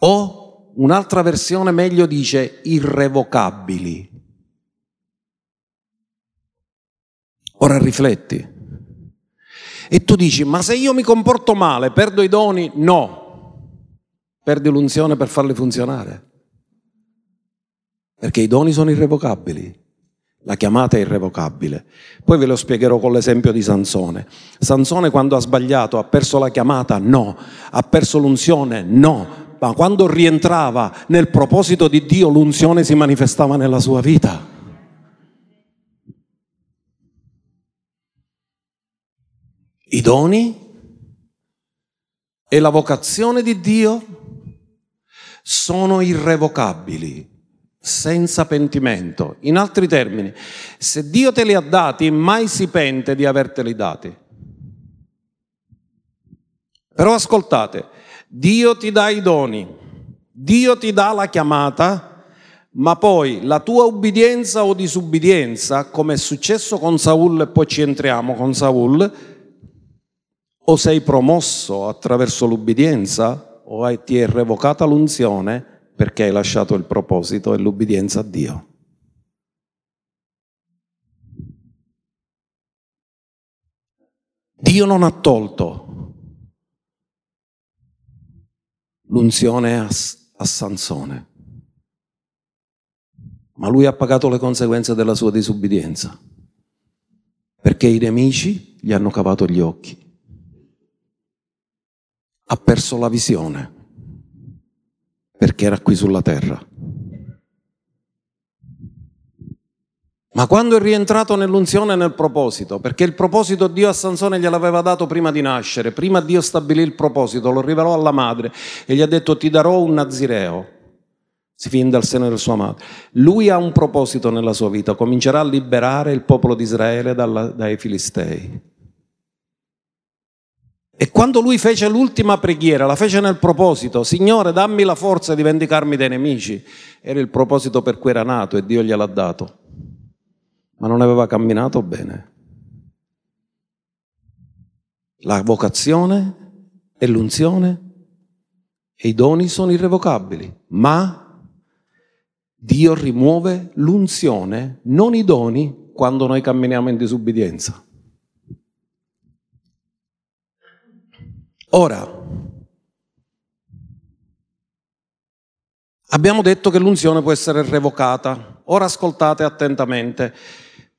O un'altra versione meglio dice irrevocabili. Ora rifletti. E tu dici, ma se io mi comporto male, perdo i doni? No, perdi l'unzione per farli funzionare perché i doni sono irrevocabili. La chiamata è irrevocabile. Poi ve lo spiegherò con l'esempio di Sansone. Sansone quando ha sbagliato ha perso la chiamata? No. Ha perso l'unzione? No. Ma quando rientrava nel proposito di Dio l'unzione si manifestava nella sua vita. I doni e la vocazione di Dio sono irrevocabili senza pentimento. In altri termini, se Dio te li ha dati, mai si pente di averteli dati. Però ascoltate, Dio ti dà i doni, Dio ti dà la chiamata, ma poi la tua ubbidienza o disubbidienza, come è successo con Saul e poi ci entriamo con Saul, o sei promosso attraverso l'ubbidienza o ti è revocata l'unzione perché hai lasciato il proposito e l'ubbidienza a Dio. Dio non ha tolto l'unzione a, a Sansone, ma lui ha pagato le conseguenze della sua disubbidienza, perché i nemici gli hanno cavato gli occhi, ha perso la visione, perché era qui sulla terra. Ma quando è rientrato nell'unzione e nel proposito, perché il proposito Dio a Sansone gliel'aveva dato prima di nascere, prima Dio stabilì il proposito, lo rivelò alla madre e gli ha detto ti darò un nazireo, si fin dal seno della sua madre. Lui ha un proposito nella sua vita, comincerà a liberare il popolo di Israele dalla, dai Filistei. E quando lui fece l'ultima preghiera, la fece nel proposito, Signore dammi la forza di vendicarmi dai nemici, era il proposito per cui era nato e Dio gliel'ha dato ma non aveva camminato bene. La vocazione e l'unzione e i doni sono irrevocabili, ma Dio rimuove l'unzione, non i doni, quando noi camminiamo in disubbidienza. Ora, abbiamo detto che l'unzione può essere revocata. Ora ascoltate attentamente.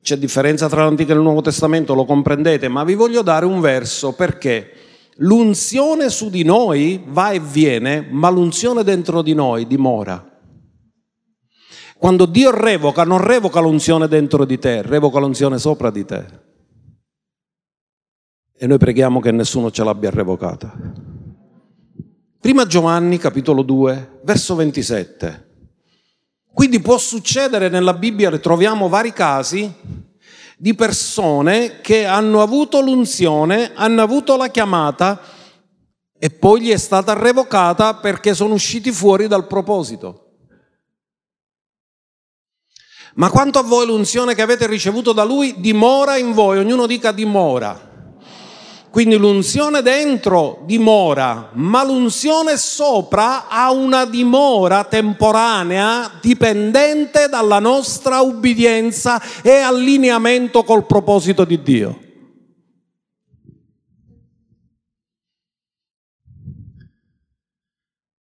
C'è differenza tra l'Antico e il Nuovo Testamento, lo comprendete, ma vi voglio dare un verso perché l'unzione su di noi va e viene, ma l'unzione dentro di noi dimora. Quando Dio revoca, non revoca l'unzione dentro di te, revoca l'unzione sopra di te. E noi preghiamo che nessuno ce l'abbia revocata. Prima Giovanni, capitolo 2, verso 27. Quindi può succedere nella Bibbia, troviamo vari casi di persone che hanno avuto l'unzione, hanno avuto la chiamata e poi gli è stata revocata perché sono usciti fuori dal proposito. Ma quanto a voi l'unzione che avete ricevuto da lui dimora in voi, ognuno dica dimora. Quindi l'unzione dentro dimora, ma l'unzione sopra ha una dimora temporanea dipendente dalla nostra ubbidienza e allineamento col proposito di Dio.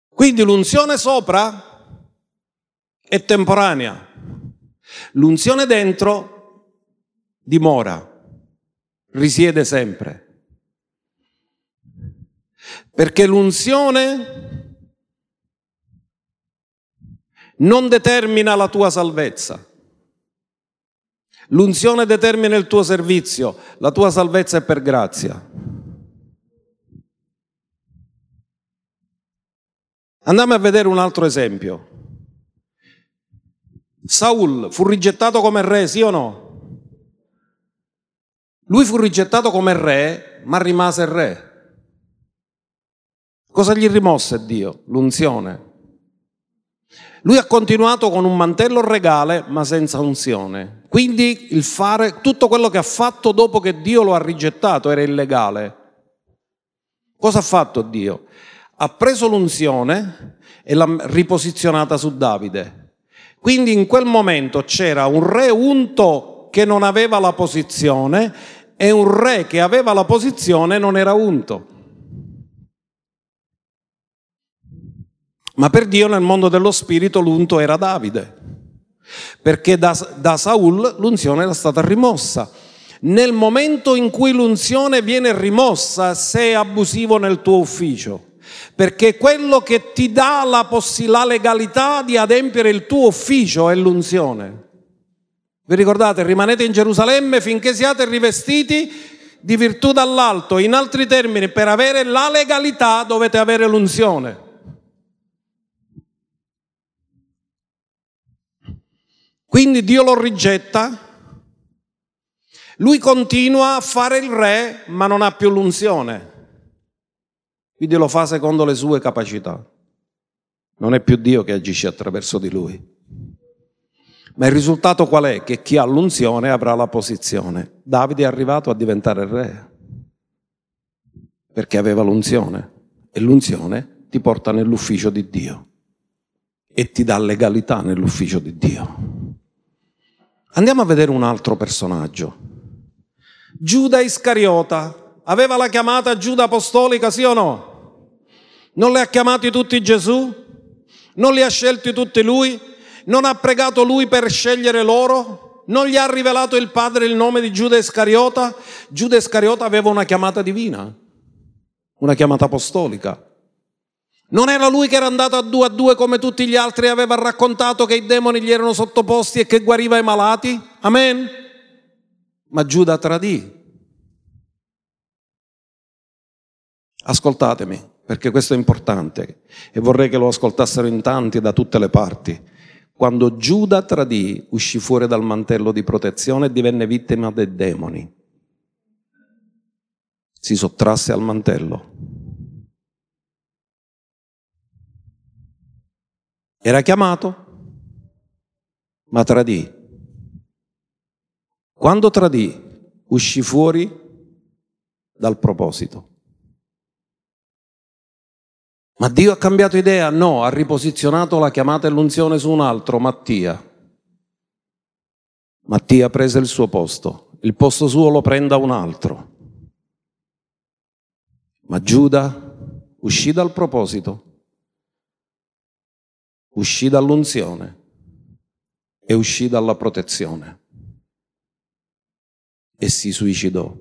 Quindi l'unzione sopra è temporanea, l'unzione dentro dimora, risiede sempre. Perché l'unzione non determina la tua salvezza. L'unzione determina il tuo servizio, la tua salvezza è per grazia. Andiamo a vedere un altro esempio. Saul fu rigettato come re, sì o no? Lui fu rigettato come re, ma rimase re. Cosa gli rimosse Dio? L'unzione. Lui ha continuato con un mantello regale ma senza unzione. Quindi il fare tutto quello che ha fatto dopo che Dio lo ha rigettato era illegale. Cosa ha fatto Dio? Ha preso l'unzione e l'ha riposizionata su Davide. Quindi in quel momento c'era un re unto che non aveva la posizione e un re che aveva la posizione non era unto. Ma per Dio nel mondo dello spirito l'unto era Davide, perché da, da Saul l'unzione era stata rimossa. Nel momento in cui l'unzione viene rimossa, sei abusivo nel tuo ufficio, perché quello che ti dà la, poss- la legalità di adempiere il tuo ufficio è l'unzione. Vi ricordate, rimanete in Gerusalemme finché siate rivestiti di virtù dall'alto. In altri termini, per avere la legalità dovete avere l'unzione. Quindi Dio lo rigetta, lui continua a fare il re ma non ha più l'unzione, quindi lo fa secondo le sue capacità. Non è più Dio che agisce attraverso di lui. Ma il risultato qual è? Che chi ha l'unzione avrà la posizione. Davide è arrivato a diventare re perché aveva l'unzione e l'unzione ti porta nell'ufficio di Dio e ti dà legalità nell'ufficio di Dio. Andiamo a vedere un altro personaggio. Giuda Iscariota aveva la chiamata Giuda apostolica, sì o no? Non le ha chiamati tutti Gesù? Non li ha scelti tutti lui? Non ha pregato lui per scegliere loro? Non gli ha rivelato il Padre il nome di Giuda Iscariota? Giuda Iscariota aveva una chiamata divina, una chiamata apostolica. Non era lui che era andato a due a due come tutti gli altri e aveva raccontato che i demoni gli erano sottoposti e che guariva i malati? Amen? Ma Giuda tradì. Ascoltatemi, perché questo è importante e vorrei che lo ascoltassero in tanti da tutte le parti. Quando Giuda tradì, uscì fuori dal mantello di protezione e divenne vittima dei demoni. Si sottrasse al mantello. Era chiamato, ma tradì. Quando tradì, uscì fuori dal proposito. Ma Dio ha cambiato idea? No, ha riposizionato la chiamata e l'unzione su un altro, Mattia. Mattia prese il suo posto, il posto suo lo prenda un altro. Ma Giuda uscì dal proposito, uscì dall'unzione e uscì dalla protezione e si suicidò.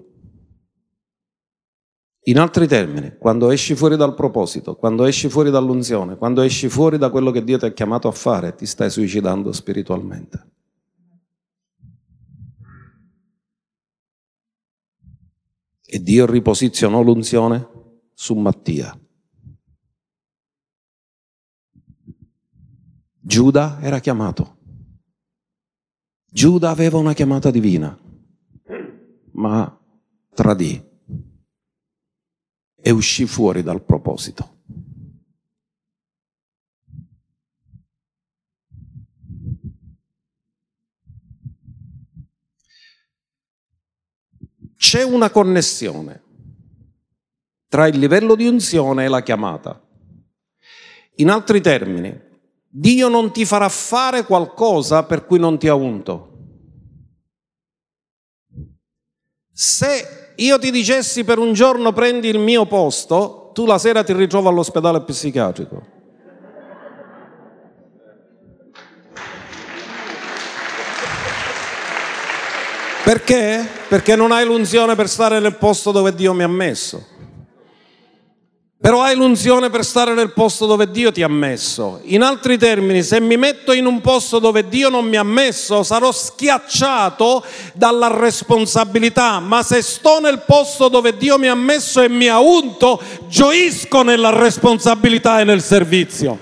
In altri termini, quando esci fuori dal proposito, quando esci fuori dall'unzione, quando esci fuori da quello che Dio ti ha chiamato a fare, ti stai suicidando spiritualmente. E Dio riposizionò l'unzione su Mattia. Giuda era chiamato. Giuda aveva una chiamata divina, ma tradì e uscì fuori dal proposito. C'è una connessione tra il livello di unzione e la chiamata. In altri termini, Dio non ti farà fare qualcosa per cui non ti ha unto. Se io ti dicessi per un giorno prendi il mio posto, tu la sera ti ritrovi all'ospedale psichiatrico. Perché? Perché non hai l'unzione per stare nel posto dove Dio mi ha messo. Però hai l'unzione per stare nel posto dove Dio ti ha messo. In altri termini, se mi metto in un posto dove Dio non mi ha messo, sarò schiacciato dalla responsabilità. Ma se sto nel posto dove Dio mi ha messo e mi ha unto, gioisco nella responsabilità e nel servizio.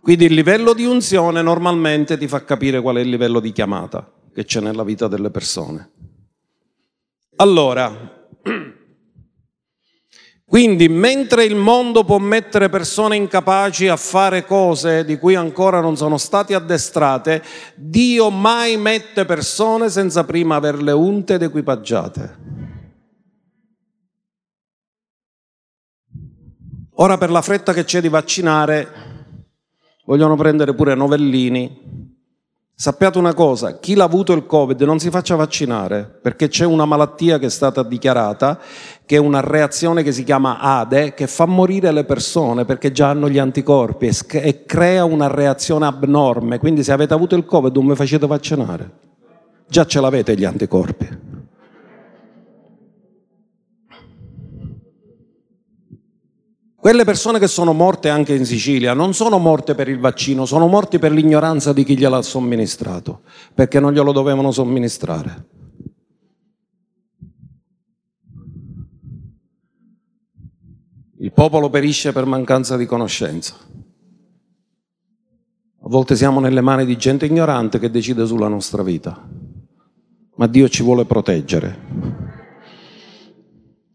Quindi il livello di unzione normalmente ti fa capire qual è il livello di chiamata che c'è nella vita delle persone. Allora, quindi mentre il mondo può mettere persone incapaci a fare cose di cui ancora non sono state addestrate, Dio mai mette persone senza prima averle unte ed equipaggiate. Ora per la fretta che c'è di vaccinare, vogliono prendere pure novellini Sappiate una cosa, chi l'ha avuto il Covid non si faccia vaccinare perché c'è una malattia che è stata dichiarata, che è una reazione che si chiama ADE, che fa morire le persone perché già hanno gli anticorpi e, crea una reazione abnorme. Quindi se avete avuto il Covid non vi facete vaccinare. Già ce l'avete gli anticorpi. Quelle persone che sono morte anche in Sicilia non sono morte per il vaccino, sono morti per l'ignoranza di chi gliel'ha somministrato, perché non glielo dovevano somministrare. Il popolo perisce per mancanza di conoscenza. A volte siamo nelle mani di gente ignorante che decide sulla nostra vita, ma Dio ci vuole proteggere.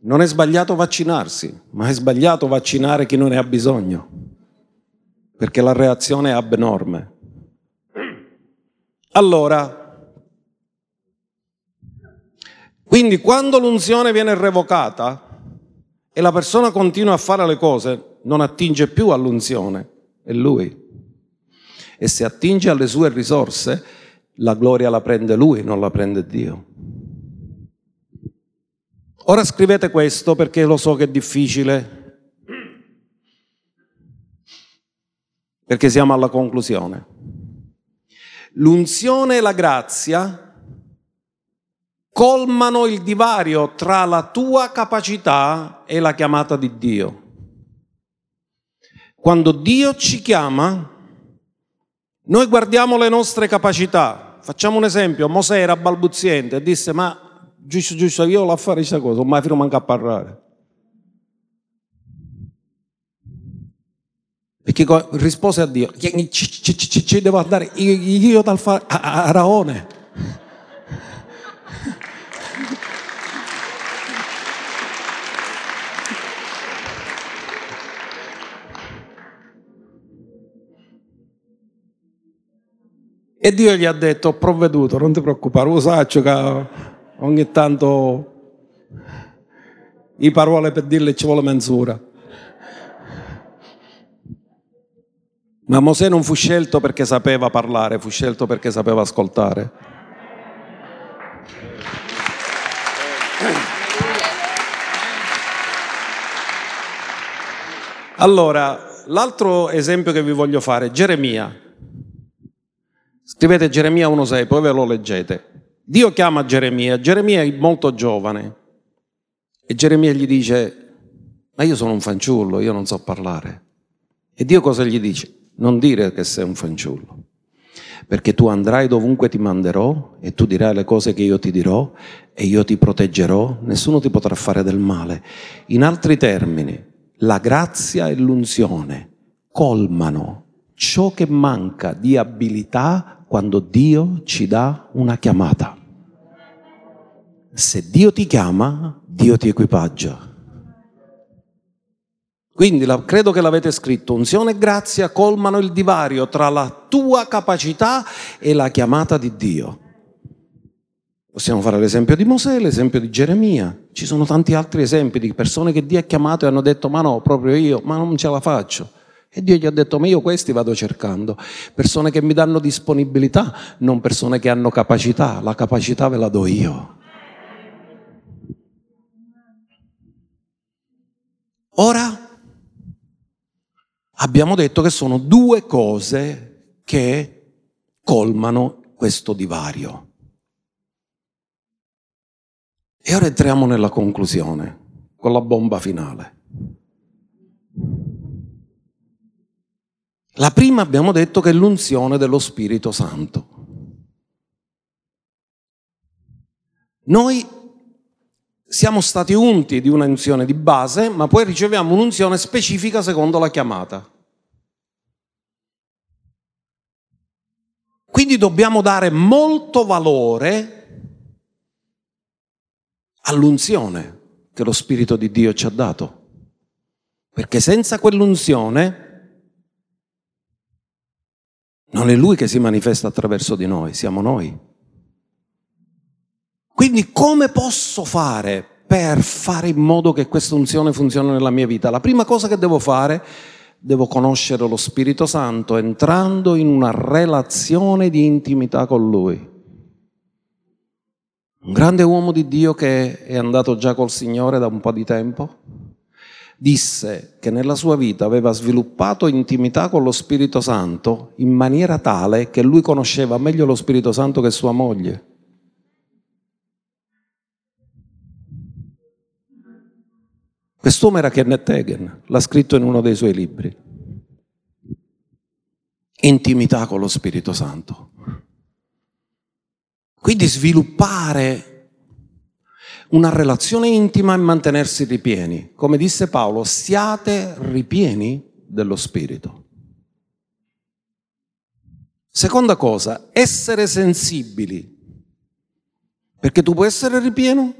Non è sbagliato vaccinarsi, ma è sbagliato vaccinare chi non ne ha bisogno, perché la reazione è abnorme. Allora, quindi quando l'unzione viene revocata e la persona continua a fare le cose, non attinge più all'unzione, è lui. E se attinge alle sue risorse, la gloria la prende lui, non la prende Dio. Ora scrivete questo perché lo so che è difficile, perché siamo alla conclusione. L'unzione e la grazia colmano il divario tra la tua capacità e la chiamata di Dio. Quando Dio ci chiama, noi guardiamo le nostre capacità. Facciamo un esempio, Mosè era balbuziente e disse ma giusto, giusto, io la fare questa cosa, mai fino manca a parlare. Perché rispose a Dio, ci, devo andare, io dal fare a, Raone. E Dio gli ha detto, ho provveduto, non ti preoccupare, lo saccio che ogni tanto i parole per dirle ci vuole mensura. Ma Mosè non fu scelto perché sapeva parlare, fu scelto perché sapeva ascoltare. Allora, l'altro esempio che vi voglio fare Geremia. Scrivete Geremia 1.6, poi ve lo leggete. Dio chiama Geremia, Geremia è molto giovane e Geremia gli dice, ma io sono un fanciullo, io non so parlare. E Dio cosa gli dice? Non dire che sei un fanciullo, perché tu andrai dovunque ti manderò e tu dirai le cose che io ti dirò e io ti proteggerò, nessuno ti potrà fare del male. In altri termini, la grazia e l'unzione colmano ciò che manca di abilità quando Dio ci dà una chiamata se Dio ti chiama, Dio ti equipaggia. Quindi la, credo che l'avete scritto, unzione e grazia colmano il divario tra la tua capacità e la chiamata di Dio. Possiamo fare l'esempio di Mosè, l'esempio di Geremia, ci sono tanti altri esempi di persone che Dio ha chiamato e hanno detto ma no, proprio io, ma non ce la faccio. E Dio gli ha detto, ma io questi vado cercando, persone che mi danno disponibilità, non persone che hanno capacità, la capacità ve la do io. Ora abbiamo detto che sono due cose che colmano questo divario. E ora entriamo nella conclusione, con la bomba finale. La prima abbiamo detto che è l'unzione dello Spirito Santo. Noi siamo stati unti di un'unzione di base, ma poi riceviamo un'unzione specifica secondo la chiamata. Quindi dobbiamo dare molto valore all'unzione che lo Spirito di Dio ci ha dato. Perché senza quell'unzione non è Lui che si manifesta attraverso di noi, siamo noi. Quindi come posso fare per fare in modo che questa unzione funzioni nella mia vita? La prima cosa che devo fare, devo conoscere lo Spirito Santo entrando in una relazione di intimità con Lui. Un grande uomo di Dio che è andato già col Signore da un po' di tempo, disse che nella sua vita aveva sviluppato intimità con lo Spirito Santo in maniera tale che lui conosceva meglio lo Spirito Santo che sua moglie. Quest'uomo era Kenneth Hagen, l'ha scritto in uno dei suoi libri. Intimità con lo Spirito Santo. Quindi sviluppare una relazione intima e mantenersi ripieni. Come disse Paolo, siate ripieni dello Spirito. Seconda cosa, essere sensibili. Perché tu puoi essere ripieno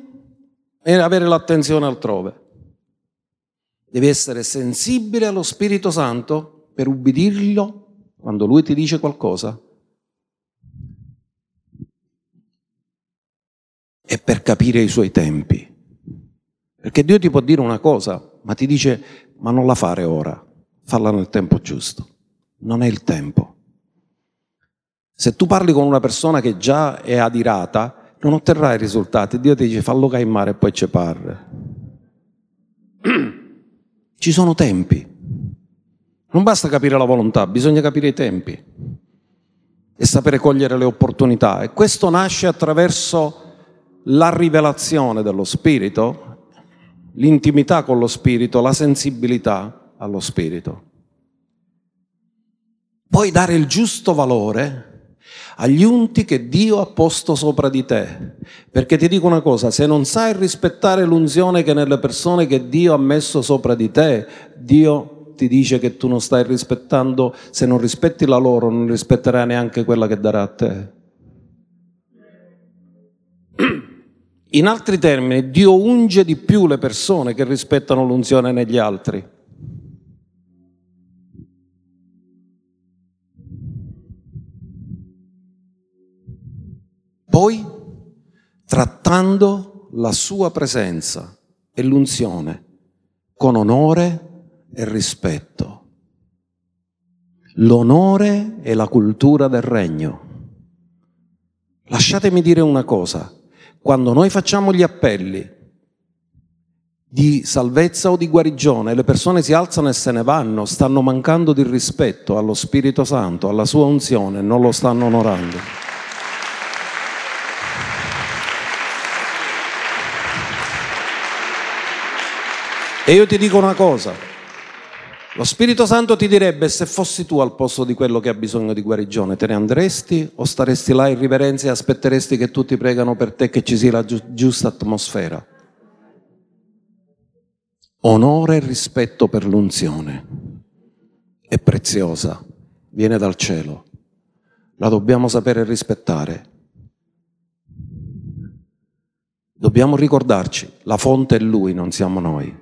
e avere l'attenzione altrove. Devi essere sensibile allo Spirito Santo per ubbidirlo quando Lui ti dice qualcosa e per capire i suoi tempi. Perché Dio ti può dire una cosa, ma ti dice, ma non la fare ora, falla nel tempo giusto. Non è il tempo. Se tu parli con una persona che già è adirata, non otterrai risultati. Dio ti dice, fallo caimare e poi ci parla. Ci sono tempi. Non basta capire la volontà, bisogna capire i tempi e sapere cogliere le opportunità. E questo nasce attraverso la rivelazione dello Spirito, l'intimità con lo Spirito, la sensibilità allo Spirito. Puoi dare il giusto valore agli unti che Dio ha posto sopra di te. Perché ti dico una cosa, se non sai rispettare l'unzione che nelle persone che Dio ha messo sopra di te, Dio ti dice che tu non stai rispettando, se non rispetti la loro, non rispetterai neanche quella che darà a te. In altri termini, Dio unge di più le persone che rispettano l'unzione negli altri. Poi, trattando la sua presenza e l'unzione con onore e rispetto. L'onore è la cultura del regno. Lasciatemi dire una cosa, quando noi facciamo gli appelli di salvezza o di guarigione, le persone si alzano e se ne vanno, stanno mancando di rispetto allo Spirito Santo, alla sua unzione, non lo stanno onorando. E io ti dico una cosa, lo Spirito Santo ti direbbe se fossi tu al posto di quello che ha bisogno di guarigione, te ne andresti o staresti là in riverenza e aspetteresti che tutti pregano per te che ci sia la gi- giusta atmosfera? Onore e rispetto per l'unzione è preziosa, viene dal cielo, la dobbiamo sapere rispettare. Dobbiamo ricordarci, la fonte è Lui, non siamo noi.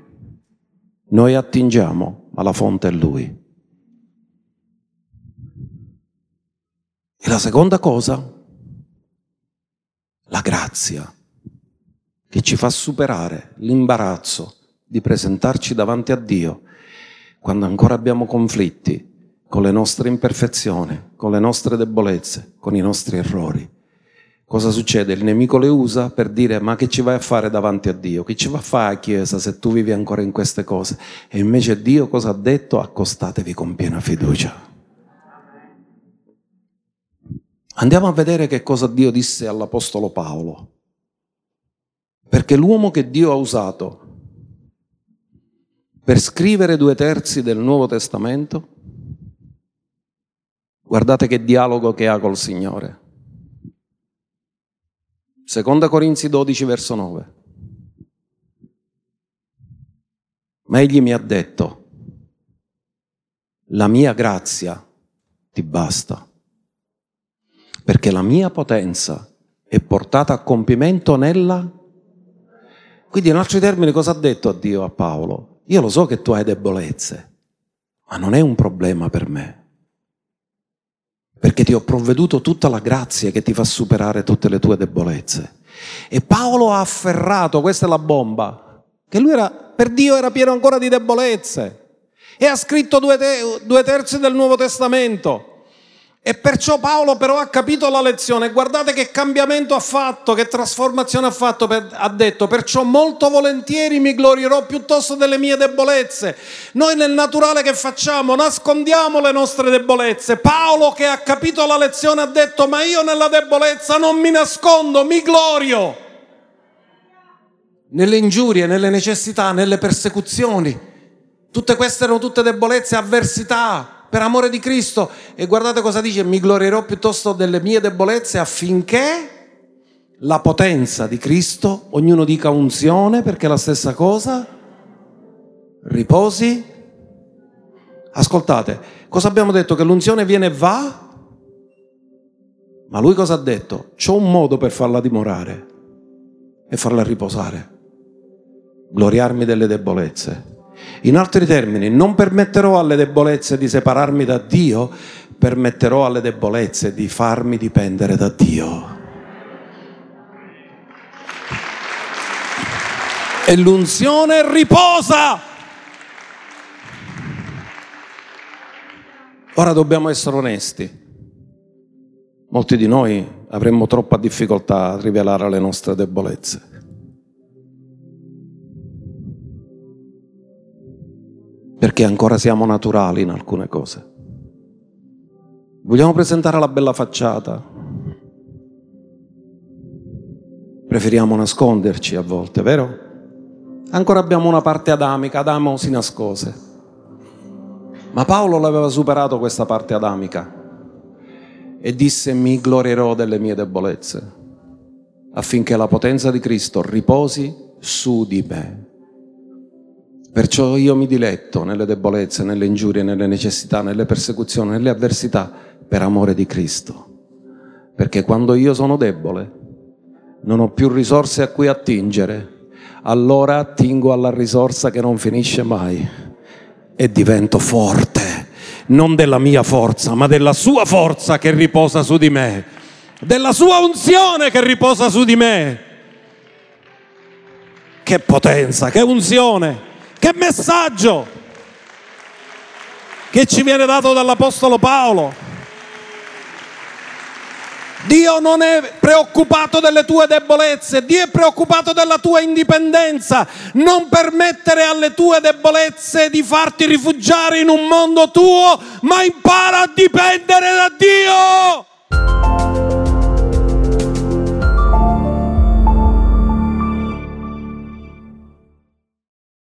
Noi attingiamo, ma la fonte è Lui. E la seconda cosa, la grazia, che ci fa superare l'imbarazzo di presentarci davanti a Dio quando ancora abbiamo conflitti con le nostre imperfezioni, con le nostre debolezze, con i nostri errori. Cosa succede? Il nemico le usa per dire ma che ci vai a fare davanti a Dio? Che ci va a fare a Chiesa se tu vivi ancora in queste cose? E invece Dio cosa ha detto? Accostatevi con piena fiducia. Andiamo a vedere che cosa Dio disse all'Apostolo Paolo. Perché l'uomo che Dio ha usato per scrivere due terzi del Nuovo Testamento, guardate che dialogo che ha col Signore. Seconda Corinzi 12, verso 9. Ma egli mi ha detto, la mia grazia ti basta, perché la mia potenza è portata a compimento nella... Quindi in altri termini cosa ha detto a Dio a Paolo? Io lo so che tu hai debolezze, ma non è un problema per me perché ti ho provveduto tutta la grazia che ti fa superare tutte le tue debolezze. E Paolo ha afferrato, questa è la bomba, che lui era, per Dio era pieno ancora di debolezze. E ha scritto due, te, due terzi del Nuovo Testamento. E perciò Paolo però ha capito la lezione. Guardate che cambiamento ha fatto, che trasformazione ha fatto. Per, ha detto, perciò molto volentieri mi glorierò piuttosto delle mie debolezze. Noi nel naturale che facciamo nascondiamo le nostre debolezze. Paolo che ha capito la lezione ha detto, ma io nella debolezza non mi nascondo, mi glorio. Nelle ingiurie, nelle necessità, nelle persecuzioni. Tutte queste erano tutte debolezze, avversità per amore di Cristo. E guardate cosa dice, mi glorierò piuttosto delle mie debolezze affinché la potenza di Cristo, ognuno dica unzione perché è la stessa cosa, riposi. Ascoltate, cosa abbiamo detto? Che l'unzione viene e va? Ma lui cosa ha detto? C'ho un modo per farla dimorare e farla riposare. gloriarmi delle debolezze. In altri termini, non permetterò alle debolezze di separarmi da Dio, permetterò alle debolezze di farmi dipendere da Dio. E l'unzione riposa. Ora dobbiamo essere onesti. Molti di noi avremmo troppa difficoltà a rivelare le nostre debolezze. Perché ancora siamo naturali in alcune cose. Vogliamo presentare la bella facciata. Preferiamo nasconderci a volte, vero? Ancora abbiamo una parte adamica, Adamo si nascose. Ma Paolo l'aveva superato questa parte adamica e disse mi glorierò delle mie debolezze affinché la potenza di Cristo riposi su di me. Perciò io mi diletto nelle debolezze, nelle ingiurie, nelle necessità, nelle persecuzioni, nelle avversità per amore di Cristo. Perché quando io sono debole, non ho più risorse a cui attingere, allora attingo alla risorsa che non finisce mai e divento forte non della mia forza, ma della sua forza che riposa su di me, della sua unzione che riposa su di me. Che potenza, che unzione, che messaggio che ci viene dato dall'Apostolo Paolo. Dio non è preoccupato delle tue debolezze, Dio è preoccupato della tua indipendenza. Non permettere alle tue debolezze di farti rifugiare in un mondo tuo, ma impara a dipendere da Dio.